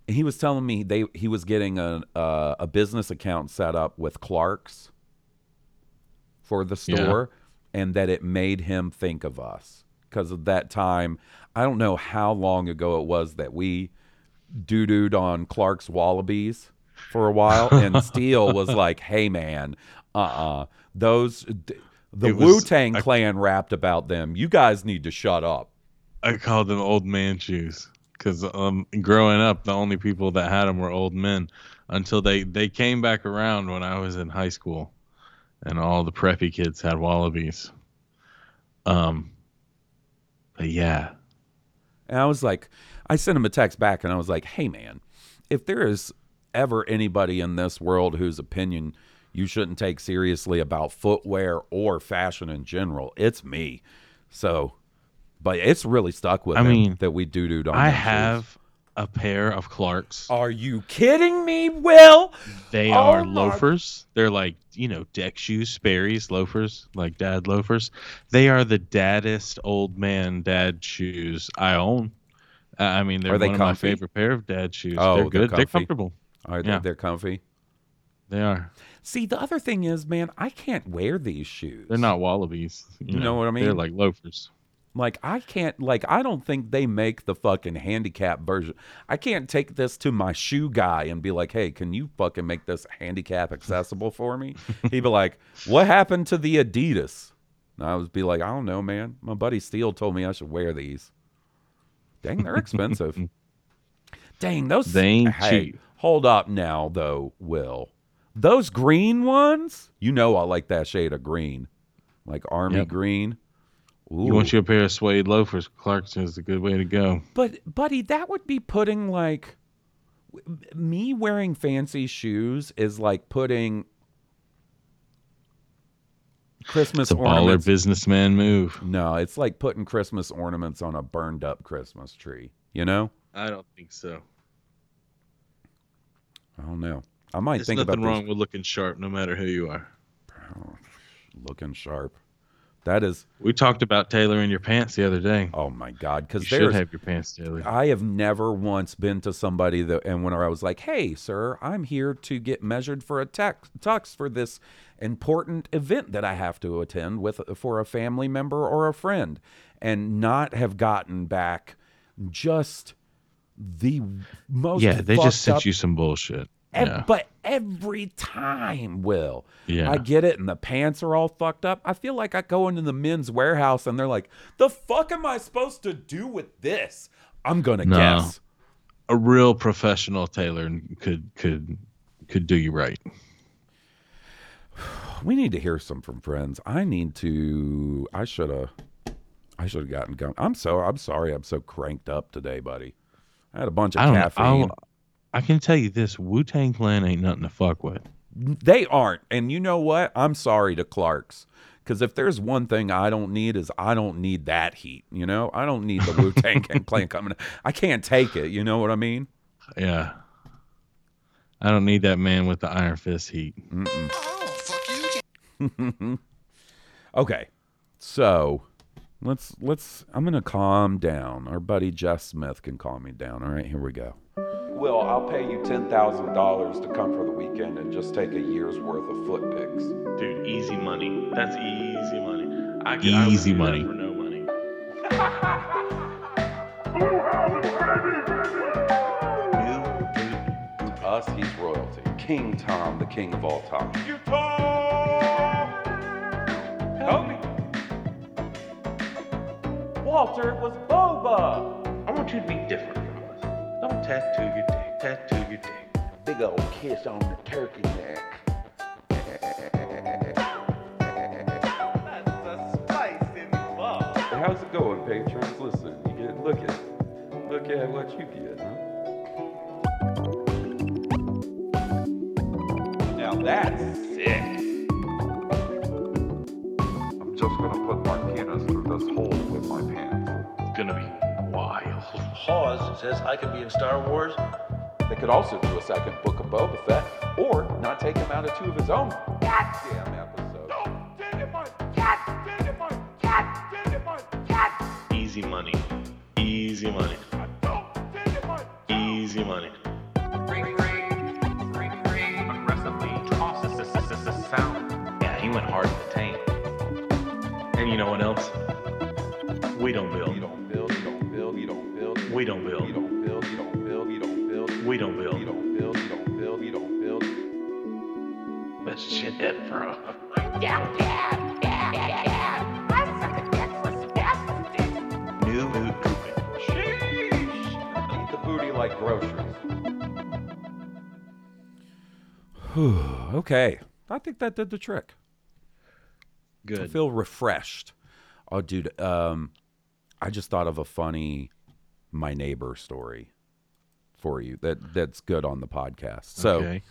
he was telling me they he was getting a uh, a business account set up with Clark's for the
Yeah.
store, and that it made him think of us. because of that time. I don't know how long ago it was that we doo dooed on Clark's Wallabies for a while, and Steele was like, "Hey, man, uh, uh those." The Wu Tang Clan rapped about them. You guys need to shut up.
I called them old man shoes because um, growing up, the only people that had them were old men until they they came back around when I was in high school, and all the preppy kids had wallabies. Um, but yeah,
And I was like, I sent him a text back and I was like, hey, man, if there is ever anybody in this world whose opinion you shouldn't take seriously about footwear or fashion in general, it's me. So, but it's really stuck with
I mean,
that we do do.
I
them shoes.
have a pair of Clarks.
Are you kidding me, Will?
They
Oh
are
my-
loafers. They're like, you know, deck shoes, Sperry's loafers, like dad loafers. They are the daddest old man dad shoes I own. Uh, I mean, they're
Are they
one of my
comfy?
favorite pair of dad shoes.
Oh,
they're
they're
good. They're,
comfy?
comfortable.
Are they,
Yeah.
they're comfy?
They are.
See, the other thing is, man, I can't wear these shoes.
They're not wallabies.
You know what I mean?
They're like loafers.
Like I can't like I don't think they make the fucking handicap version. I can't take this to my shoe guy and be like, "Hey, can you fucking make this handicap accessible for me?" He'd be like, "What happened to the Adidas?" And I would be like, "I don't know, man. My buddy Steele told me I should wear these." Dang, they're expensive. Dang, those
They ain't
hey,
cheap.
Hold up now though, Will. Those green ones? You know I like that shade of green. Like army
Yep.
green.
You want you a pair of suede loafers? Clark's is a good way to go.
But, buddy, that would be putting like me wearing fancy shoes is like putting Christmas
It's a baller businessman move.
no, it's like putting Christmas ornaments on a burned up Christmas tree. You know?
I don't think so.
I don't know. I might
There's
think
nothing
about
wrong
these
with looking sharp, no matter who you are.
Oh, looking sharp. That is,
We talked about tailoring your pants the other day.
oh my god, Because
You
should
have your pants tailored.
I have never once been to somebody that, and when I was like, "Hey, sir, I'm here to get measured for a tux, tux for this important event that I have to attend with for a family member or a friend," and not have gotten back just the most.
yeah, they just sent
up-
you some bullshit.
Ev-
yeah.
But every time, Will,
Yeah.
I get it, and the pants are all fucked up. I feel like I go into the men's warehouse and they're like, "The fuck am I supposed to do with this?" I'm gonna
No.
guess.
a real professional tailor could could could do you right.
We need to hear some from friends. I need to. I should have. I should have gotten going. I'm so. I'm sorry. I'm so cranked up today, buddy. I had a bunch of
I
caffeine.
I'll, can tell you this: Wu Tang Clan ain't nothing to fuck with.
They aren't. And you know what? I'm sorry to Clark's. Because if there's one thing I don't need is I don't need that heat. You know, I don't need the Wu Tang Clan coming. I can't take it. You know what I mean?
Yeah. I don't need that man with the iron fist heat.
Okay, so let's let's. I'm gonna calm down. Our buddy Jeff Smith can calm me down. All right, here we go. Will, I'll pay you ten thousand dollars to come for the weekend and just take a year's worth of foot pics.
Dude, easy money. That's easy money. I
could- I
easy
do that
money.
for
no money.
To us, he's royalty. King Tom, the king of all time.
You Tom! Help me!
Walter, it was Boba.
I want you to be different from us. Don't tattoo your dick. Tattoo your dick.
Big old kiss on the turkey neck.
That's a spice in love.
How's it going, patrons? Listen, you get look at look at what you get, huh? Now that's sick.
I'm just gonna put my penis through this hole with my pants.
It's gonna be wild. Hawes says I could be in Star Wars.
They could also do a second book of Boba Fett, or not take him out of two of his own goddamn episodes.
That's shithead frog. New food grouping.
Eat the booty like groceries. okay. I think that did the trick. I
Good.
feel refreshed. Oh, dude. Um, I just thought of a funny my neighbor story for you that that's good on the podcast. So,
Okay.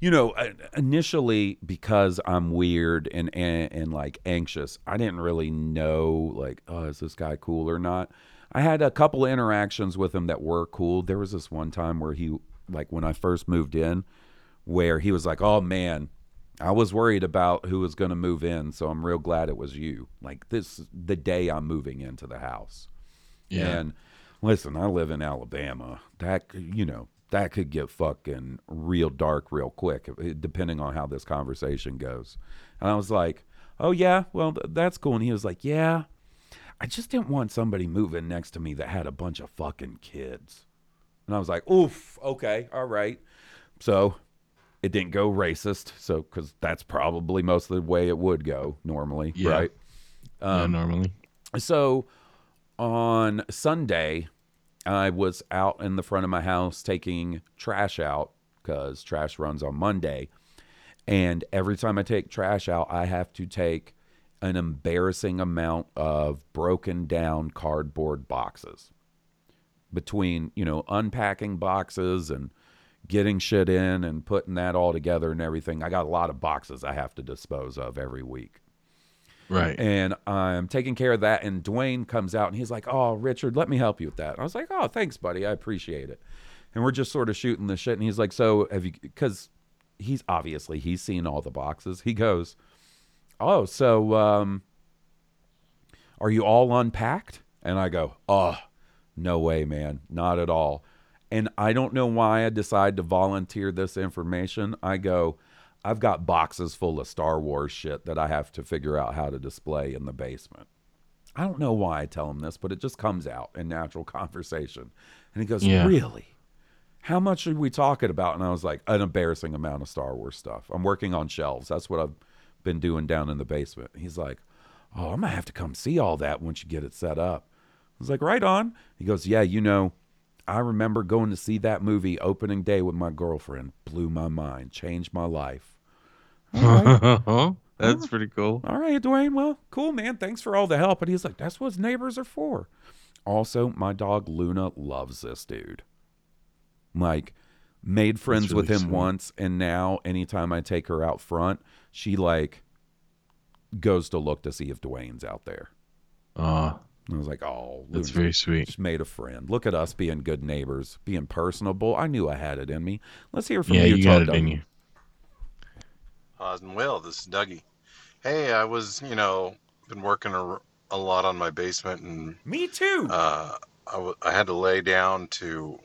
You know, uh, initially because I'm weird and, and and like anxious, I didn't really know like, oh, is this guy cool or not? I had a couple interactions with him that were cool. There was this one time where he like when I first moved in where he was like, "Oh man, I was worried about who was going to move in, so I'm real glad it was you." Like this the day I'm moving into the house.
Yeah.
And listen, I live in Alabama. That you know, that could get fucking real dark real quick eh, depending on how this conversation goes. And I was like, "Oh yeah, well th- that's cool." And he was like, "Yeah, I just didn't want somebody moving next to me that had a bunch of fucking kids." And I was like, "Oof, okay, all right." So it didn't go racist, so because that's probably most of the way it would go normally,
Yeah.
right?
yeah, normally.
So on Sunday, I was out in the front of my house taking trash out because trash runs on Monday. And every time I take trash out, I have to take an embarrassing amount of broken down cardboard boxes between, you know, unpacking boxes and getting shit in and putting that all together and everything. I got a lot of boxes I have to dispose of every week.
Right.
And I'm taking care of that. And Dwayne comes out and he's like, Oh, Richard, let me help you with that. I was like, Oh, thanks, buddy. I appreciate it. And we're just sort of shooting the shit. And he's like, So have you, because he's obviously, he's seen all the boxes. He goes, Oh, so, um, are you all unpacked? And I go, Oh, no way, man. Not at all. And I don't know why I decide to volunteer this information. I go, I've got boxes full of Star Wars shit that I have to figure out how to display in the basement. I don't know why I tell him this, but it just comes out in natural conversation. And he goes,
Yeah.
Really? How much are we talking about? And I was like, An embarrassing amount of Star Wars stuff. I'm working on shelves. That's what I've been doing down in the basement. He's like, Oh, I'm going to have to come see all that once you get it set up. I was like, Right on. He goes, Yeah, you know, I remember going to see that movie opening day with my girlfriend. Blew my mind, changed my life.
That's pretty cool.
All right, Dwayne. Well, cool, man. Thanks for all the help. And he's like, that's what neighbors are for. Also, my dog Luna loves this dude. Like, made friends with him
sweet.
once, and now anytime I take her out front, she like goes to look to see if Dwayne's out there.
Oh,
And I was like, oh,
that's
Luna's
very sweet.
just made a friend. Look at us being good neighbors, being personable. I knew I had it in me. Let's hear from
Yeah,
you.
you got
Todd
it in
Dunn.
you.
Osmond Will, this is Dougie. Hey, I was, you know, been working a, a lot on my basement, and
Me too.
uh, I, w- I had to lay down to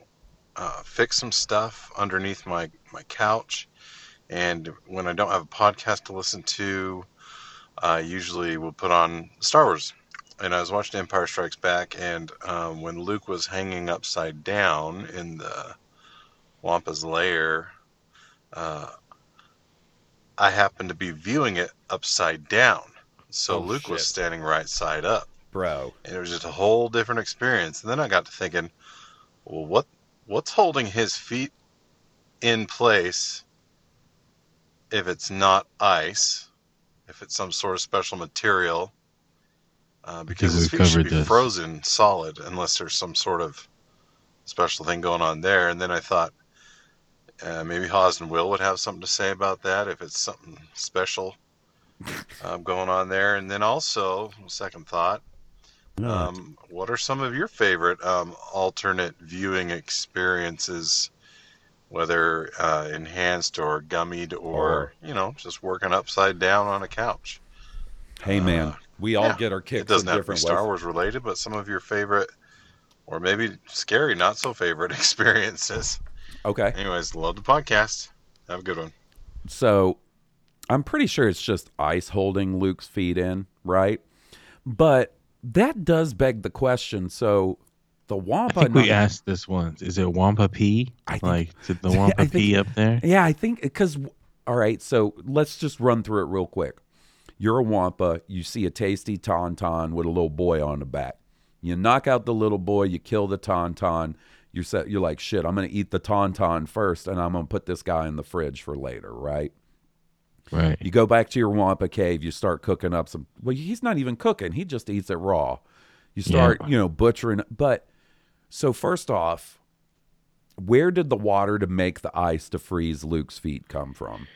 uh, fix some stuff underneath my my couch. And when I don't have a podcast to listen to, I usually will put on Star Wars. And I was watching Empire Strikes Back, and um, when Luke was hanging upside down in the Wampa's lair, uh, I happened to be viewing it upside down. So
Oh,
Luke was standing right side up
Bro.
and it was just a whole different experience. And then I got to thinking, well, what what's holding his feet in place if it's not ice, if it's some sort of special material? Uh, because his feet should be
this.
frozen solid unless there's some sort of special thing going on there. And then I thought uh, maybe Haas and Will would have something to say about that if it's something special um, going on there. And then also, second thought, um, what are some of your favorite um, alternate viewing experiences, whether uh, enhanced or gummied or, you know, just working upside down on a couch?
Hey, man. We all
Yeah.
get our kicks
It doesn't
in
have to be Star
ways.
Wars related, but some of your favorite, or maybe scary, not so favorite experiences.
Okay.
Anyways, love the podcast. Have a good one.
So I'm pretty sure it's just ice holding Luke's feet in, right? But that does beg the question. So the Wampa.
I
Wampa.
think we
not-
asked this once. Is it Wampa P?
I think-
like, is it the Wampa
think-
P up there?
Yeah, I think because All right, so let's just run through it real quick. You're a Wampa. You see a tasty tauntaun with a little boy on the back. You knock out the little boy. You kill the tauntaun. You're set. You're like, shit. I'm gonna eat the tauntaun first, and I'm gonna put this guy in the fridge for later, right?
Right.
You go back to your Wampa cave. You start cooking up some. Well, he's not even cooking. He just eats it raw. You start,
Yeah.
you know, butchering. But so first off, where did the water to make the ice to freeze Luke's feet come from?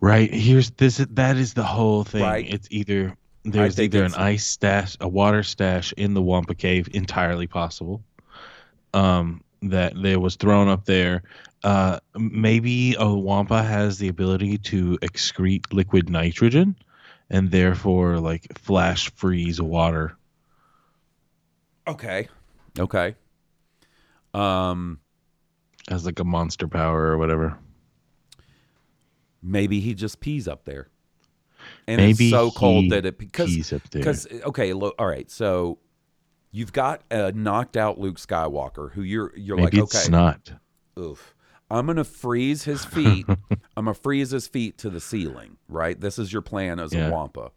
Right. Here's this. That is the whole thing.
Right.
It's either there's either an ice stash, a water stash in the Wampa Cave, entirely possible. Um, that there was thrown up there. Uh, maybe a Wampa has the ability to excrete liquid nitrogen, and therefore like flash freeze water.
Okay. Okay. Um,
as like a monster power or whatever.
Maybe he just pees up there. And
Maybe
it's so cold that it because
pees up there.
because okay, look, all right. So you've got a knocked out Luke Skywalker who you're you're
Maybe
like
it's
okay,
not.
oof. I'm gonna freeze his feet. I'm gonna freeze his feet to the ceiling. Right. This is your plan as
Yeah.
a Wampa.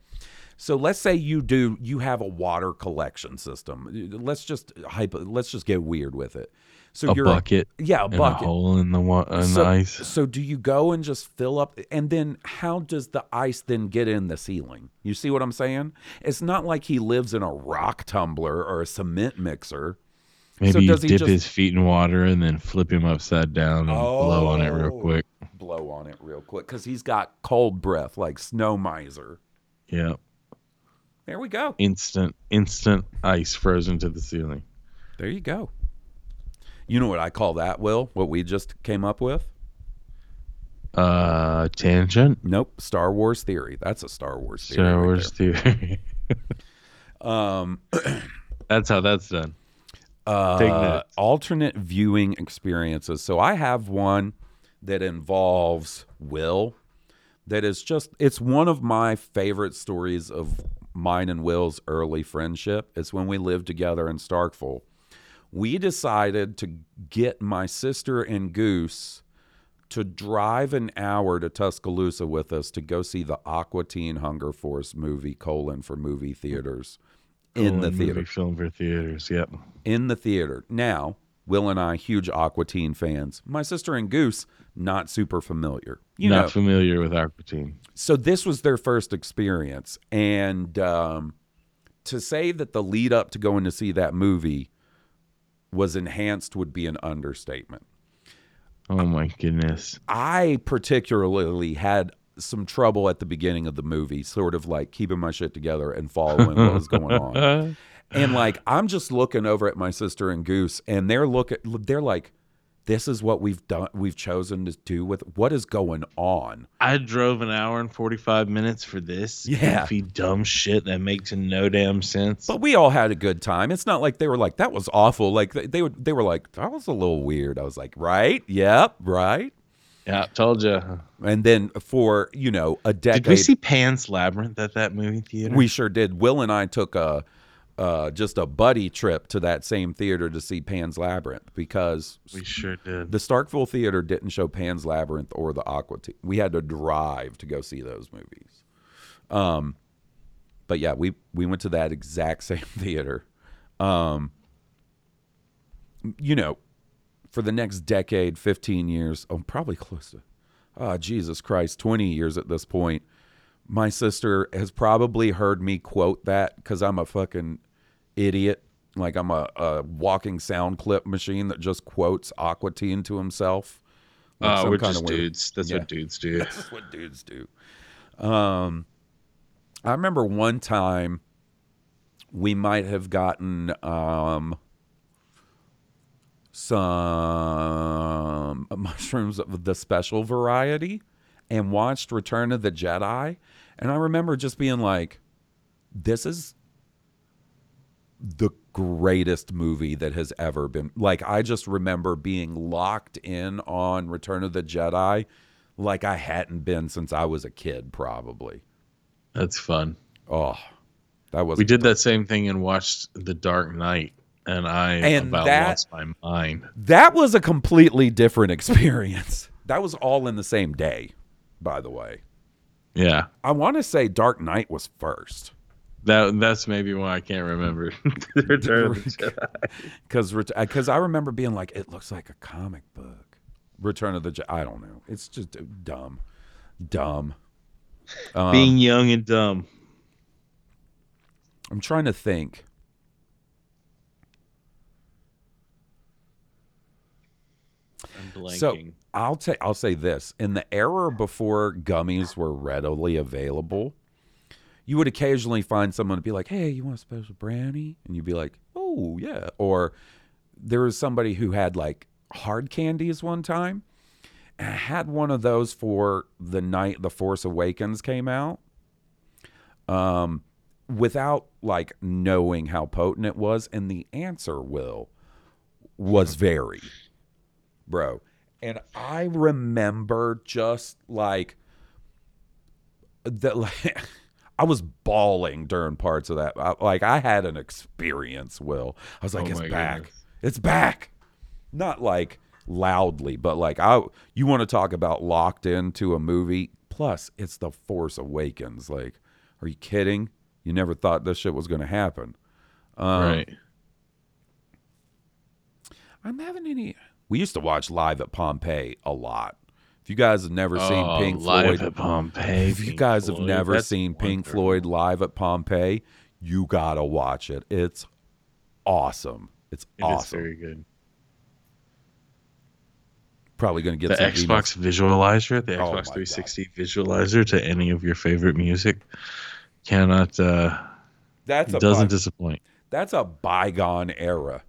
So let's say you do you have a water collection system. Let's just hypo, let's just get weird with it. So
A
you're
bucket
yeah, a
and
bucket.
a hole in the wa- in
so,
the ice.
So do you go and just fill up and then how does the ice then get in the ceiling? You see what I'm saying? It's not like he lives in a rock tumbler or a cement mixer.
Maybe
so
you dip
just-
his feet in water and then flip him upside down and blow on it real
Oh.
quick.
Blow on it real quick cuz he's got cold breath like snow miser.
Yeah.
There we go.
Instant instant ice frozen to the ceiling.
There you go. You know what I call that, Will? What we just came up with?
Uh tangent.
Nope, Star Wars theory. That's a Star Wars theory.
Star
right
Wars theory.
Um
that's how that's done.
uh, alternate viewing experiences. So I have one that involves Will. That is just it's one of my favorite stories of mine and Will's early friendship. It's when we lived together in Starkville. We decided to get my sister and Goose to drive an hour to Tuscaloosa with us to go see the Aqua Teen Hunger Force movie colon for movie theaters in the theater
movie film for theaters. Yep.
in the theater. Now, Will and I, huge Aqua Teen fans. My sister and Goose, not super familiar. You
Not
know,
familiar with Aqua Teen.
so this was their first experience, and um, to say that the lead up to going to see that movie was enhanced would be an understatement.
Oh my goodness.
I particularly had some trouble at the beginning of the movie, sort of like keeping my shit together and following what was going on. And like I'm just looking over at my sister and Goose, and they're looking. They're like, "This is what we've done. We've chosen to do with what is going on."
I drove an hour and 45 minutes for this
Yeah.
goofy dumb shit that makes no damn sense.
But we all had a good time. It's not like they were like that was awful. Like they they, would, they were like that was a little weird. I was like, right, yep, right.
Yeah, told you.
And then for you know a decade,
Did we see Pan's Labyrinth at that movie theater?
We sure did. Will and I took a uh, just a buddy trip to that same theater to see Pan's Labyrinth because
We sure did.
the Starkville Theater didn't show Pan's Labyrinth or the Aqua. We had to drive to go see those movies. Um, but yeah, we we went to that exact same theater. Um, you know, for the next decade, fifteen years, oh, probably close to, oh Jesus Christ, twenty years at this point. My sister has probably heard me quote that because I'm a fucking idiot. Like I'm a, a walking sound clip machine that just quotes Aqua Teen to himself. Like
Oh,
some
we're just dudes. That's
Yeah.
what dudes do.
That's what dudes do. Um, I remember one time we might have gotten um, some mushrooms of the special variety and watched Return of the Jedi. And I remember just being like, this is the greatest movie that has ever been. Like, I just remember being locked in on Return of the Jedi like I hadn't been since I was a kid, probably.
That's fun.
Oh, that was
We did that same thing and watched The Dark Knight, and I
And
about
that-
lost my mind.
That was a completely different experience. That was all in the same day. by the way.
Yeah,
I want to say Dark Knight was first.
That that's maybe why I can't remember. Return of the Jedi.
because because I remember being like, it looks like a comic book. Return of the Jedi. I don't know. It's just dumb, dumb. Um,
Being young and dumb.
I'm trying to think.
I'm blanking.
So I'll say I'll say this: in the era before gummies were readily available, you would occasionally find someone to be like, "Hey, you want a special brownie?" And you'd be like, "Oh yeah." Or there was somebody who had like hard candies one time, and I had one of those for the night The Force Awakens came out. Um, without like knowing how potent it was, and the answer will was very bro. And I remember just like that. Like, I was bawling during parts of that. I, like I had an experience. Will I was like,
Oh
it's back.
goodness.
It's back. Not like loudly, but like I. You want to talk about locked into a movie? Plus, it's the Force Awakens. Like, are you kidding? You never thought this shit was going to happen. Um,
right.
I'm having any. We used to watch live at Pompeii a lot. If you guys have never seen
Oh,
Pink
live
Floyd,
at Pompeii,
if you
Pink
guys have
Floyd,
never seen Pink
wonderful.
Floyd live at Pompeii, you gotta watch it. It's awesome. It's
It is
awesome.
very good.
Probably gonna get
the
some
Xbox
emails.
visualizer, the
Oh
Xbox
my
360 visualizer to any of your favorite music cannot uh
That's
doesn't
bi-
disappoint.
that's a bygone era,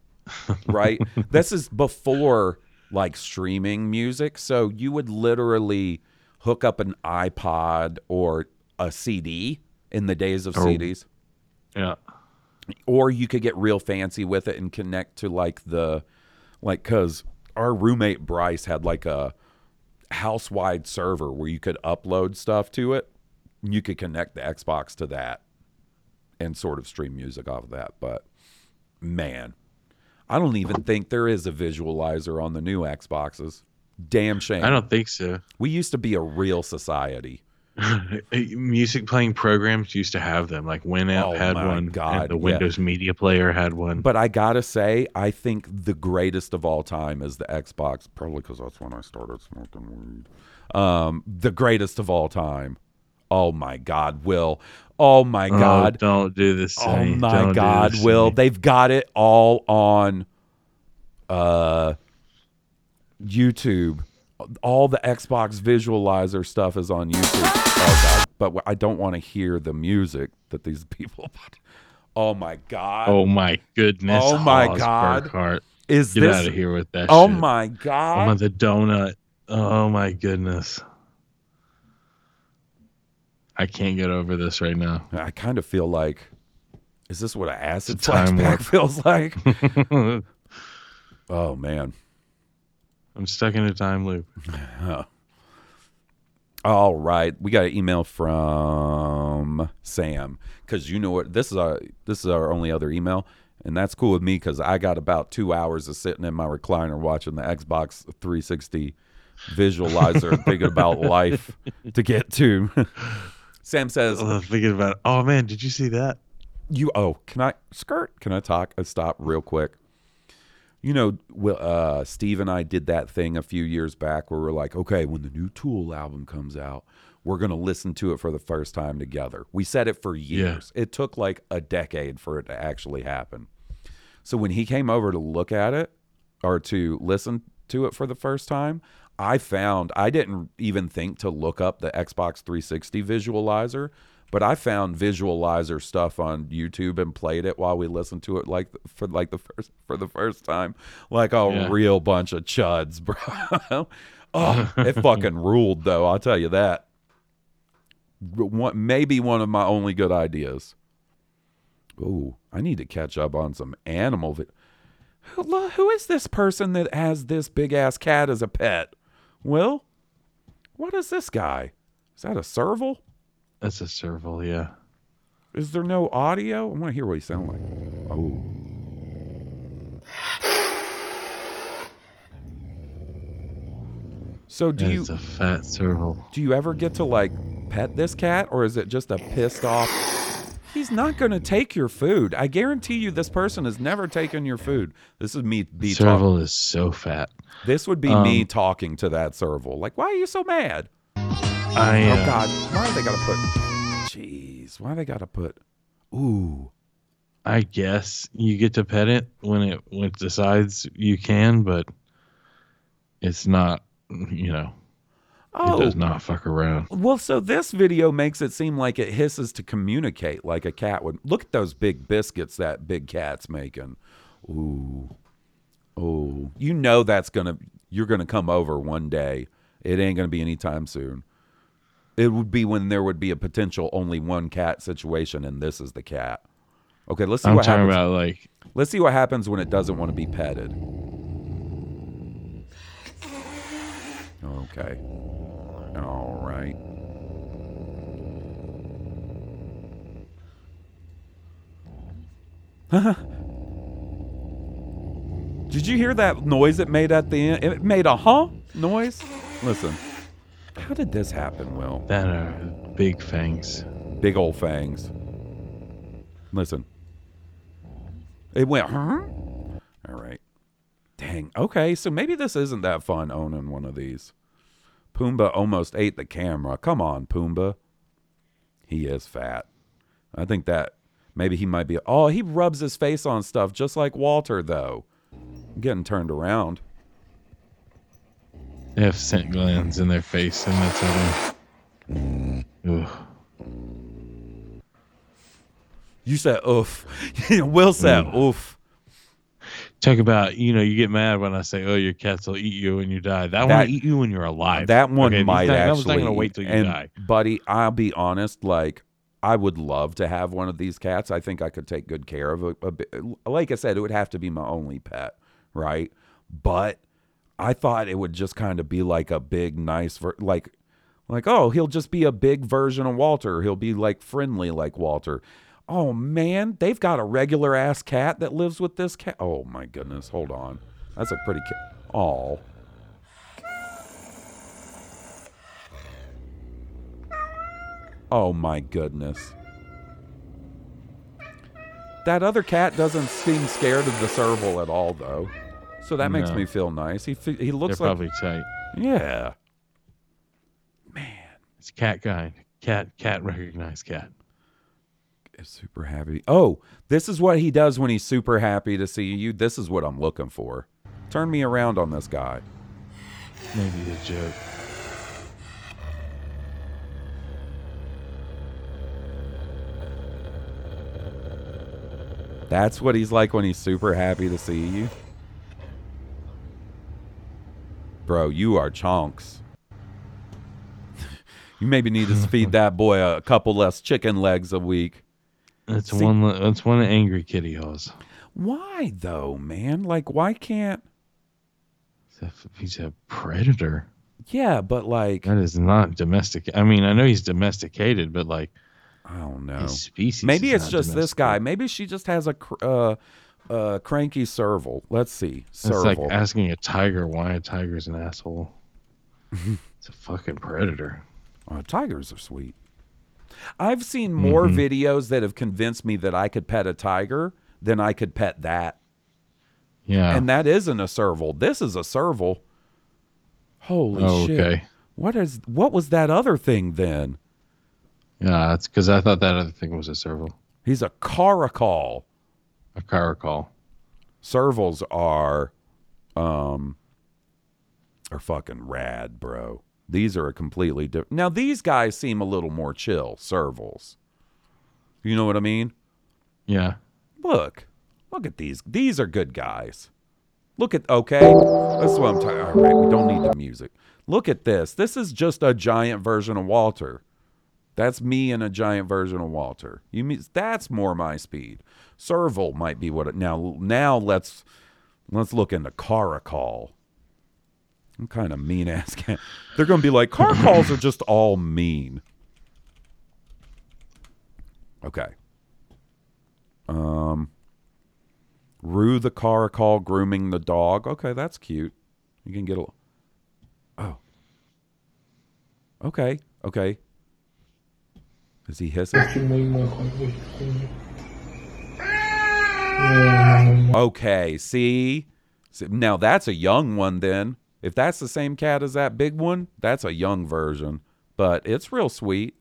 right? this is before like streaming music, so you would literally hook up an iPod or a CD in the days of
Oh.
CDs.
Yeah.
or you could get real fancy with it and connect to like the like because our roommate bryce had like a house-wide server where you could upload stuff to it you could connect the xbox to that and sort of stream music off of that but man i don't even think there is a visualizer on the new xboxes damn shame
I don't think so.
we used to be a real society
Music playing programs used to have them. Like Winamp
Oh
had
my
one,
God,
and the
yeah.
Windows Media Player had one.
But I gotta say, I think the greatest of all time is the Xbox. Probably because that's when I started smoking weed. Um, the greatest of all time. Oh my God, Will. Oh my
Oh,
God.
don't do this.
Oh
me.
my
Don't
God, Will. They've got it all on uh YouTube. All the Xbox visualizer stuff is on YouTube. Oh God. But I don't want to hear the music that these people put. Oh my God.
Oh my goodness.
Oh my
Hawes
God.
Burkhart.
Is
Get
this
out of here with that
Oh
shit.
my
I'm
God.
on the donut. Oh my goodness. I can't get over this right now.
I kind of feel like is this what an acid
It's a time
flashback feels like? oh man.
I'm stuck in a time loop.
All right, we got an email from Sam because you know what this is our this is our only other email, and that's cool with me because I got about two hours of sitting in my recliner watching the Xbox 360 visualizer, thinking about life to get to. Sam says,
Oh, thinking about. Oh man, did you see that?
"You oh, can I skirt? Can I talk? Uh, stop real quick." You know, uh, Steve and I did that thing a few years back where we're like, okay, when the new Tool album comes out, we're going to listen to it for the first time together. We said it for years. It took like a decade for it to actually happen. So when he came over to look at it or to listen to it for the first time, I found I didn't even think to look up the Xbox 360 visualizer, but I found visualizer stuff on YouTube and played it while we listened to it like for like the first for the first time, like a
Yeah.
real bunch of chuds, bro. oh, it fucking ruled though. I'll tell you that. One, maybe one of my only good ideas. Ooh, I need to catch up on some animal. Vi- who, who is this person that has this big ass cat as a pet? Will, what is this guy? Is that a serval?
That's a serval, yeah.
Is there no audio? I want to hear what he sounds like. Oh. So do you
a fat serval.
do you ever get to like pet this cat or is it just a pissed off He's not going to take your food. I guarantee you this person has never taken your food. This is me be talking.
Serval is so fat.
This would be me
Um,
talking to that serval. Like, why are you so mad?
I
Oh
uh,
God, why they gotta put? Jeez, why they gotta put? Ooh,
I guess you get to pet it when it when it decides you can, but it's not. You know,
oh.
it does oh. not fuck around.
Well, so this video makes it seem like it hisses to communicate, like a cat would. Look at those big biscuits that big cat's making. Ooh, oh, you know that's gonna. You're gonna come over one day. It ain't gonna be anytime soon. It would be when there would be a potential only one cat situation, and this is the cat. Okay, let's see
I'm
what
talking
happens.
about like
Let's see what happens when it doesn't want to be petted. Okay. All right. Did you hear that noise it made at the end? It made a huh noise. Listen. How did this happen, Will?
that are big fangs.
Big old fangs. Listen. It went, huh? All right. Dang. Okay, so maybe this isn't that fun owning one of these. Pumbaa almost ate the camera. Come on, Pumbaa. He is fat. I think that maybe he might be. Oh, he rubs his face on stuff just like Walter, though. I'm getting turned around.
They have scent glands in their face, and that's how they.
You said oof. Will said
Mm.
oof.
Talk about you know you get mad when I say oh your cats will eat you when you die. That, one
That-
will eat you when you're alive.
That one
Okay,
might
not-
actually.
That one's not gonna wait till you
and,
die.
buddy. I'll be honest. Like, I would love to have one of these cats. I think I could take good care of a, a. Like I said, it would have to be my only pet, right? But I thought it would just kind of be like a big, nice, ver- like, like oh, he'll just be a big version of Walter. He'll be like friendly like Walter. Oh man, they've got a regular ass cat that lives with this cat. Oh my goodness, hold on, that's a pretty cat. Oh. Oh my goodness. That other cat doesn't seem scared of the serval at all, though. So that makes
No.
me feel nice. He he
They're
looks like
probably tight.
yeah.
Man, it's cat guy. Cat cat recognized cat.
Is super happy. Oh, this is what he does when he's super happy to see you. This is what I'm looking for. Turn me around on this guy.
Maybe a joke.
That's what he's like when he's super happy to see you. Bro, you are chonks. you maybe need to feed that boy a couple less chicken legs a week.
That's
See-
one. That's one angry kitty hose.
Why though, man? Like why can't
He's a, predator.
Yeah, but like
That is not domestic. I mean, I know he's domesticated, but like
I don't know.
species.
Maybe it's just this guy. Maybe she just has a cr- uh, uh, cranky serval. Let's see.
It's like asking a tiger why a tiger's an asshole. it's a fucking predator.
Oh, tigers are sweet. I've seen more
Mhm.
videos that have convinced me that I could pet a tiger than I could pet that.
Yeah.
And that isn't a serval. This is a serval. Holy
Oh,
shit.
okay.
What is what was that other thing then?
Yeah, that's because I thought that other thing was a serval.
He's a caracal.
A caracal.
Servals are um are fucking rad, bro. These are a completely different. Now these guys seem a little more chill, servals. You know what I mean?
Yeah.
Look. Look at these. These are good guys. Look at okay. That's what I'm talking. All right, we don't need the music. Look at this. This is just a giant version of Walter. That's me and a giant version of Walter. You mean that's more my speed. Serval might be what it now. Now let's let's look into Caracal. I'm kind of mean ass cat. They're gonna be like caracals are just all mean. Okay. Um. Rue the caracal grooming the dog. Okay, that's cute. You can get a. Oh, Okay. Okay. Is he hissing? Okay. See? See, Now that's a young one then. If that's the same cat as that big one, that's a young version. But it's real sweet.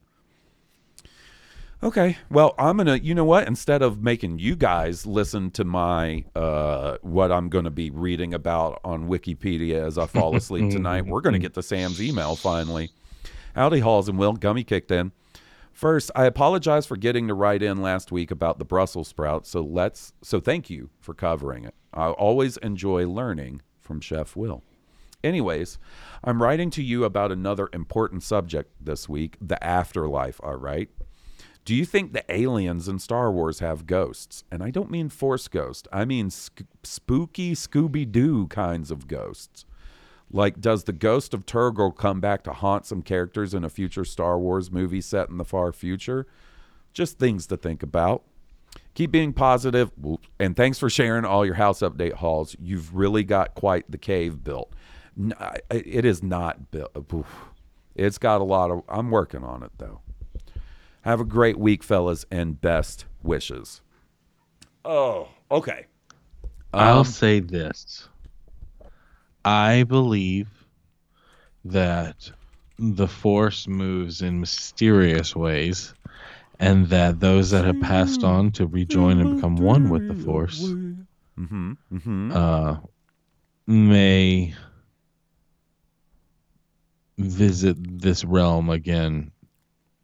Okay. Well, I'm going to, you know what? Instead of making you guys listen to my, uh, what I'm going to be reading about on Wikipedia as I fall asleep tonight, we're going to get to Sam's email finally. Howdy, Hawes and Will. Gummy kicked in. First, I apologize for getting to write in last week about the Brussels sprout. So let's, so thank you for covering it. I always enjoy learning from Chef Will. Anyways, I'm writing to you about another important subject this week the afterlife, all right? Do you think the aliens in Star Wars have ghosts? And I don't mean force ghost, I mean spooky Scooby Doo kinds of ghosts. Like, does the ghost of Turgle come back to haunt some characters in a future Star Wars movie set in the far future? Just things to think about. Keep being positive, and thanks for sharing all your house update hauls. You've really got quite the cave built. N- I- It is not built. It's got a lot of. I'm working on it though. Have a great week, fellas, and best wishes. Oh, okay.
I'll
Um,
say this. I believe that the force moves in mysterious ways and that those that have passed on to rejoin and become one with the force
Mm-hmm. Mm-hmm.
uh, may visit this realm again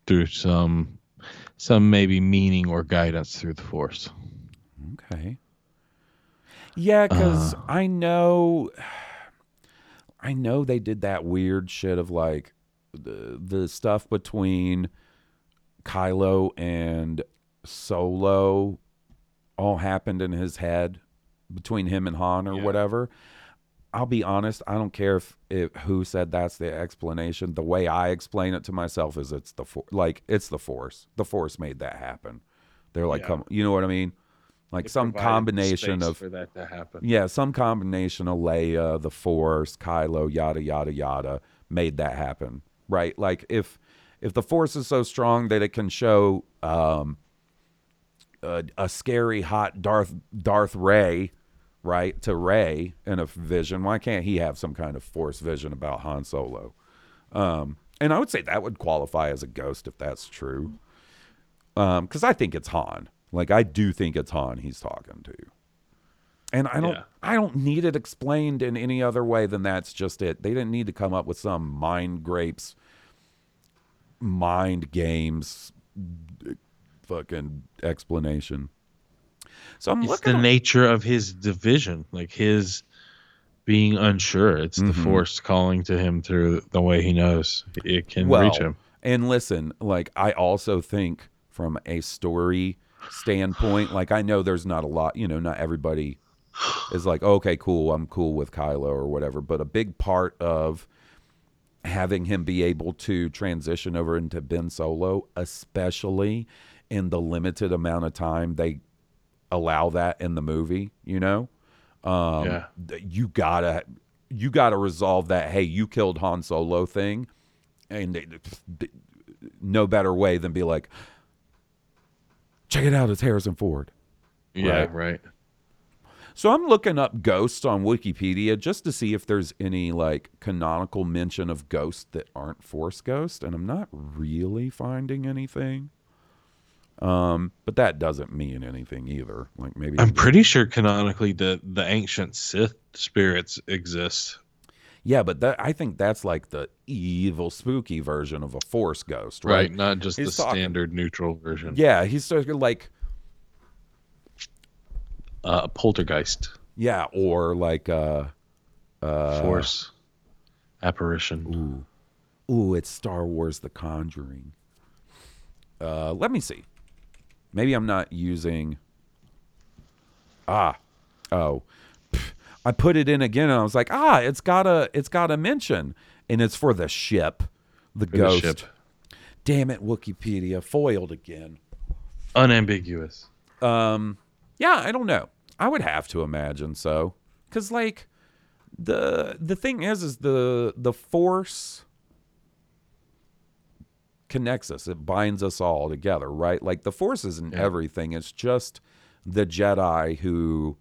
through some some maybe meaning or guidance through the force.
Okay. Yeah, because
Uh.
I know, I know they did that weird shit of like the the stuff between Kylo and Solo all happened in his head between him and Han or whatever. I'll be honest, I don't care if, if who said that's the explanation. The way I explain it to myself is it's the for, like it's the Force. The Force made that happen. They're like,
Yeah.
come, you know what I mean? Like
It
some combination of
for that to happen.
yeah, some combination of Leia, the Force, Kylo, yada yada yada, made that happen, right? Like if if the Force is so strong that it can show um, a, a scary hot Darth Darth Rey, right, to Rey in a vision, why can't he have some kind of Force vision about Han Solo? Um, and I would say that would qualify as a ghost if that's true, because I think it's Han. Like I do think it's Han he's talking to. And I don't
Yeah.
I don't need it explained in any other way than that's just it. They didn't need to come up with some mind grapes mind games fucking explanation. So I'm
it's
looking
the
at-
nature of his division, like his being unsure. It's the
Mhm.
force calling to him through the way he knows it can
well,
reach him.
And listen, like I also think from a story standpoint, like I know there's not a lot, you know, not everybody is like, okay, cool, I'm cool with Kylo or whatever. But a big part of having him be able to transition over into Ben Solo, especially in the limited amount of time they allow that in the movie, you know, um,
Yeah.
you gotta you gotta resolve that. Hey, you killed Han Solo thing, and it- no better way than be like, check it out, it's Harrison Ford.
Yeah,
Right.
right.
So I'm looking up ghosts on Wikipedia just to see if there's any like canonical mention of ghosts that aren't Force ghosts, and I'm not really finding anything. Um, but that doesn't mean anything either. Like maybe
I'm pretty sure canonically the the ancient Sith spirits exist.
yeah, but that I think that's like the evil, spooky version of a Force ghost, right?
Right, not just
He's
the
talking-
standard neutral version.
Yeah, he's like
Uh, poltergeist,
yeah, or like uh, uh,
force, apparition.
Ooh, ooh, it's Star Wars: The Conjuring. Uh, let me see. Maybe I'm not using. Ah, oh, I put it in again, and I was like, ah, it's got a, it's got a mention, and it's for the ship, the
For the
ghost.
ship.
Damn it, Wikipedia foiled again.
Unambiguous.
Um, yeah, I don't know. I would have to imagine so, because like the the thing is, is the the force connects us. It binds us all together, right? Like the Force isn't everything. It's just the Jedi who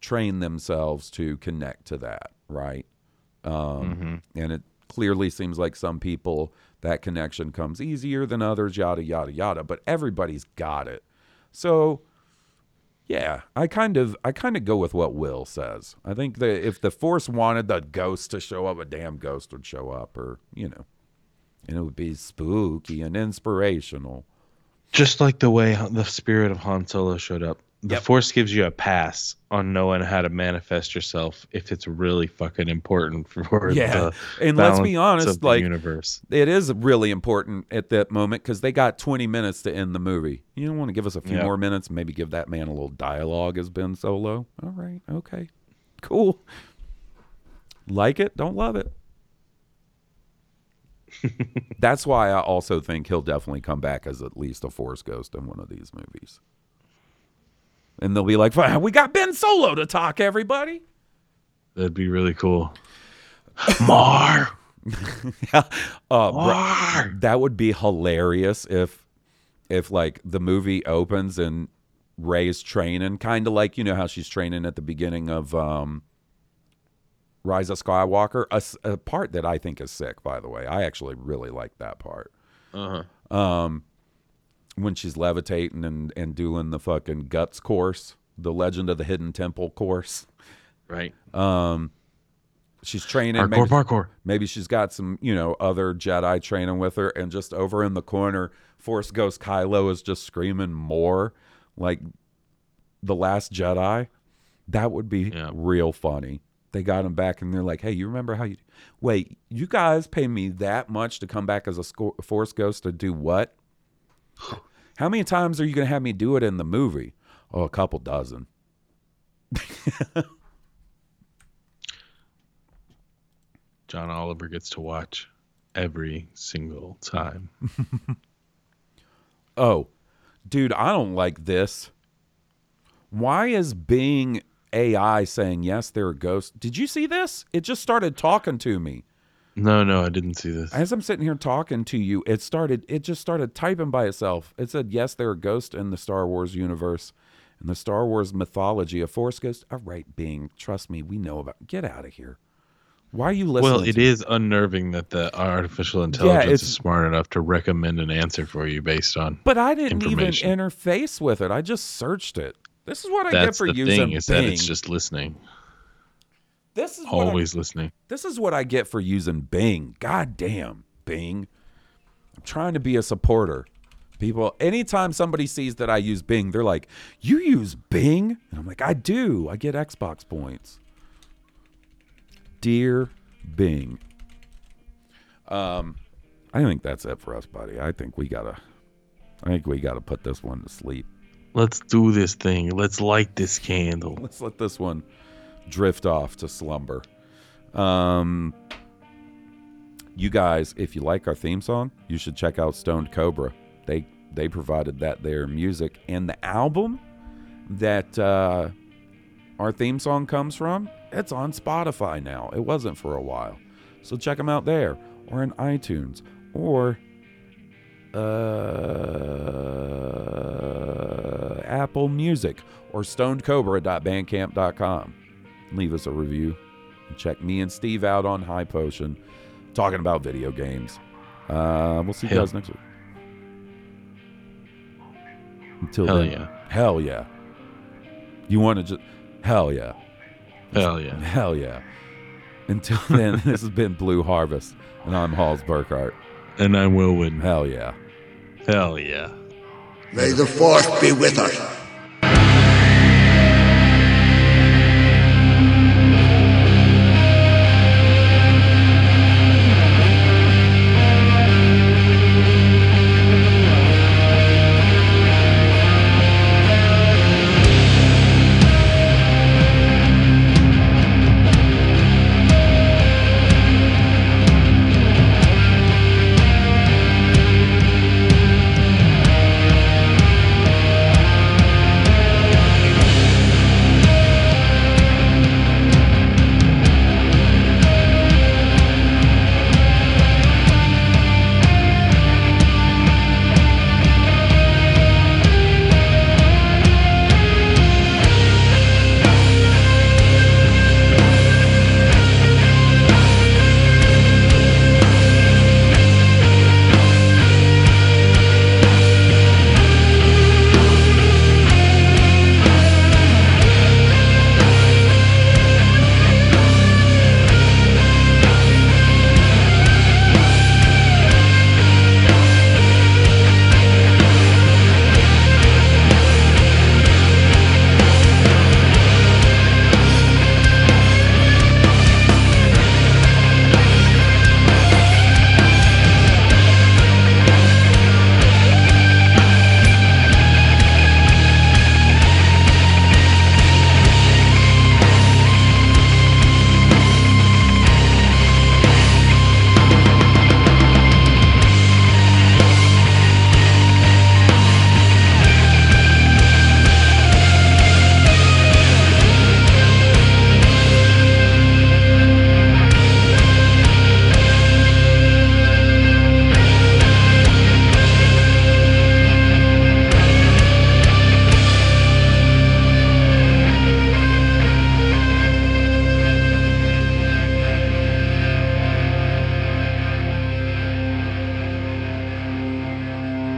train themselves to connect to that, right? Um, And it clearly seems like some people that connection comes easier than others, yada yada yada. But everybody's got it. So yeah, I kind of I kind of go with what Will says. I think that if the Force wanted the ghost to show up, a damn ghost would show up, or you know, and it would be spooky and inspirational.
Just like the way the spirit of Han Solo showed up. The Force gives you a pass on knowing how to manifest yourself if it's really fucking important for
Yeah,
the
and let's be honest, like
universe.
it is really important at that moment because they got 20 minutes to end the movie. You don't want to give us a few
Yeah.
more minutes, maybe give that man a little dialogue as Ben Solo. All right, okay, cool. Like it, don't love it. That's why I also think he'll definitely come back as at least a Force Ghost in one of these movies. And they'll be like, we got Ben Solo to talk, everybody.
That'd be really cool. Mar.
uh, bro, that would be hilarious if if like the movie opens and Rey's training, kind of like you know how she's training at the beginning of um, Rise of Skywalker. a part that I think is sick, by the way. I actually really like that part.
Uh-huh.
Um, when she's levitating and and doing the fucking guts course, the Legend of the Hidden Temple course.
Right.
Um, she's training.
Parkour,
maybe,
parkour.
Maybe she's got some, you know, other Jedi training with her, and just over in the corner, Force Ghost Kylo is just screaming more like the Last Jedi. That would be real funny. They got him back, and they're like, "Hey, you remember how you? Wait, you guys pay me that much to come back as a sco- Force Ghost to do what? How many times are you going to have me do it in the movie? Oh, a couple dozen.
John Oliver gets to watch every single time.
Oh, dude, I don't like this. Why is Bing AI saying yes, they're a ghost? Did you see this? It just started talking to me.
No, no, I didn't see this.
As I'm sitting here talking to you, it started it just started typing by itself. It said, Yes, they're a ghost in the Star Wars universe. In the Star Wars mythology, a force ghost. a right Bing, trust me, we know about get out of here. Why are you listening?
Well, it is unnerving that the artificial intelligence
it's-
is smart enough to recommend an answer for you based on.
But I didn't even interface with it. I just searched it. This is what I
That's
get for
the
using
thing is that it's just listening,
This is what I-
always listening.
This is what I get for using Bing. God damn, Bing. I'm trying to be a supporter. People, anytime somebody sees that I use Bing, they're like, You use Bing? And I'm like, I do. I get Xbox points. Dear Bing. Um, I think that's it for us, buddy. I think we gotta I think we gotta put this one to sleep.
Let's do this thing. Let's light this candle.
Let's let this one drift off to slumber. Um, you guys, if you like our theme song, you should check out Stoned Cobra. They they provided that their music and the album that uh, our theme song comes from. It's on Spotify now. It wasn't for a while, so check them out there or in iTunes or uh, Apple Music or stonedcobra.bandcamp.com. Leave us a review. And check me and Steve out on High Potion talking about video games. Uh, we'll see you guys next week. Until
Hell
then,
yeah.
Hell yeah. You want to just, hell yeah.
Hell yeah.
Hell yeah. Until then, this has been Blue Harvest, and I'm Hawes Burkhart.
And I'm Will Win.
Hell yeah.
Hell yeah.
May the force be with us.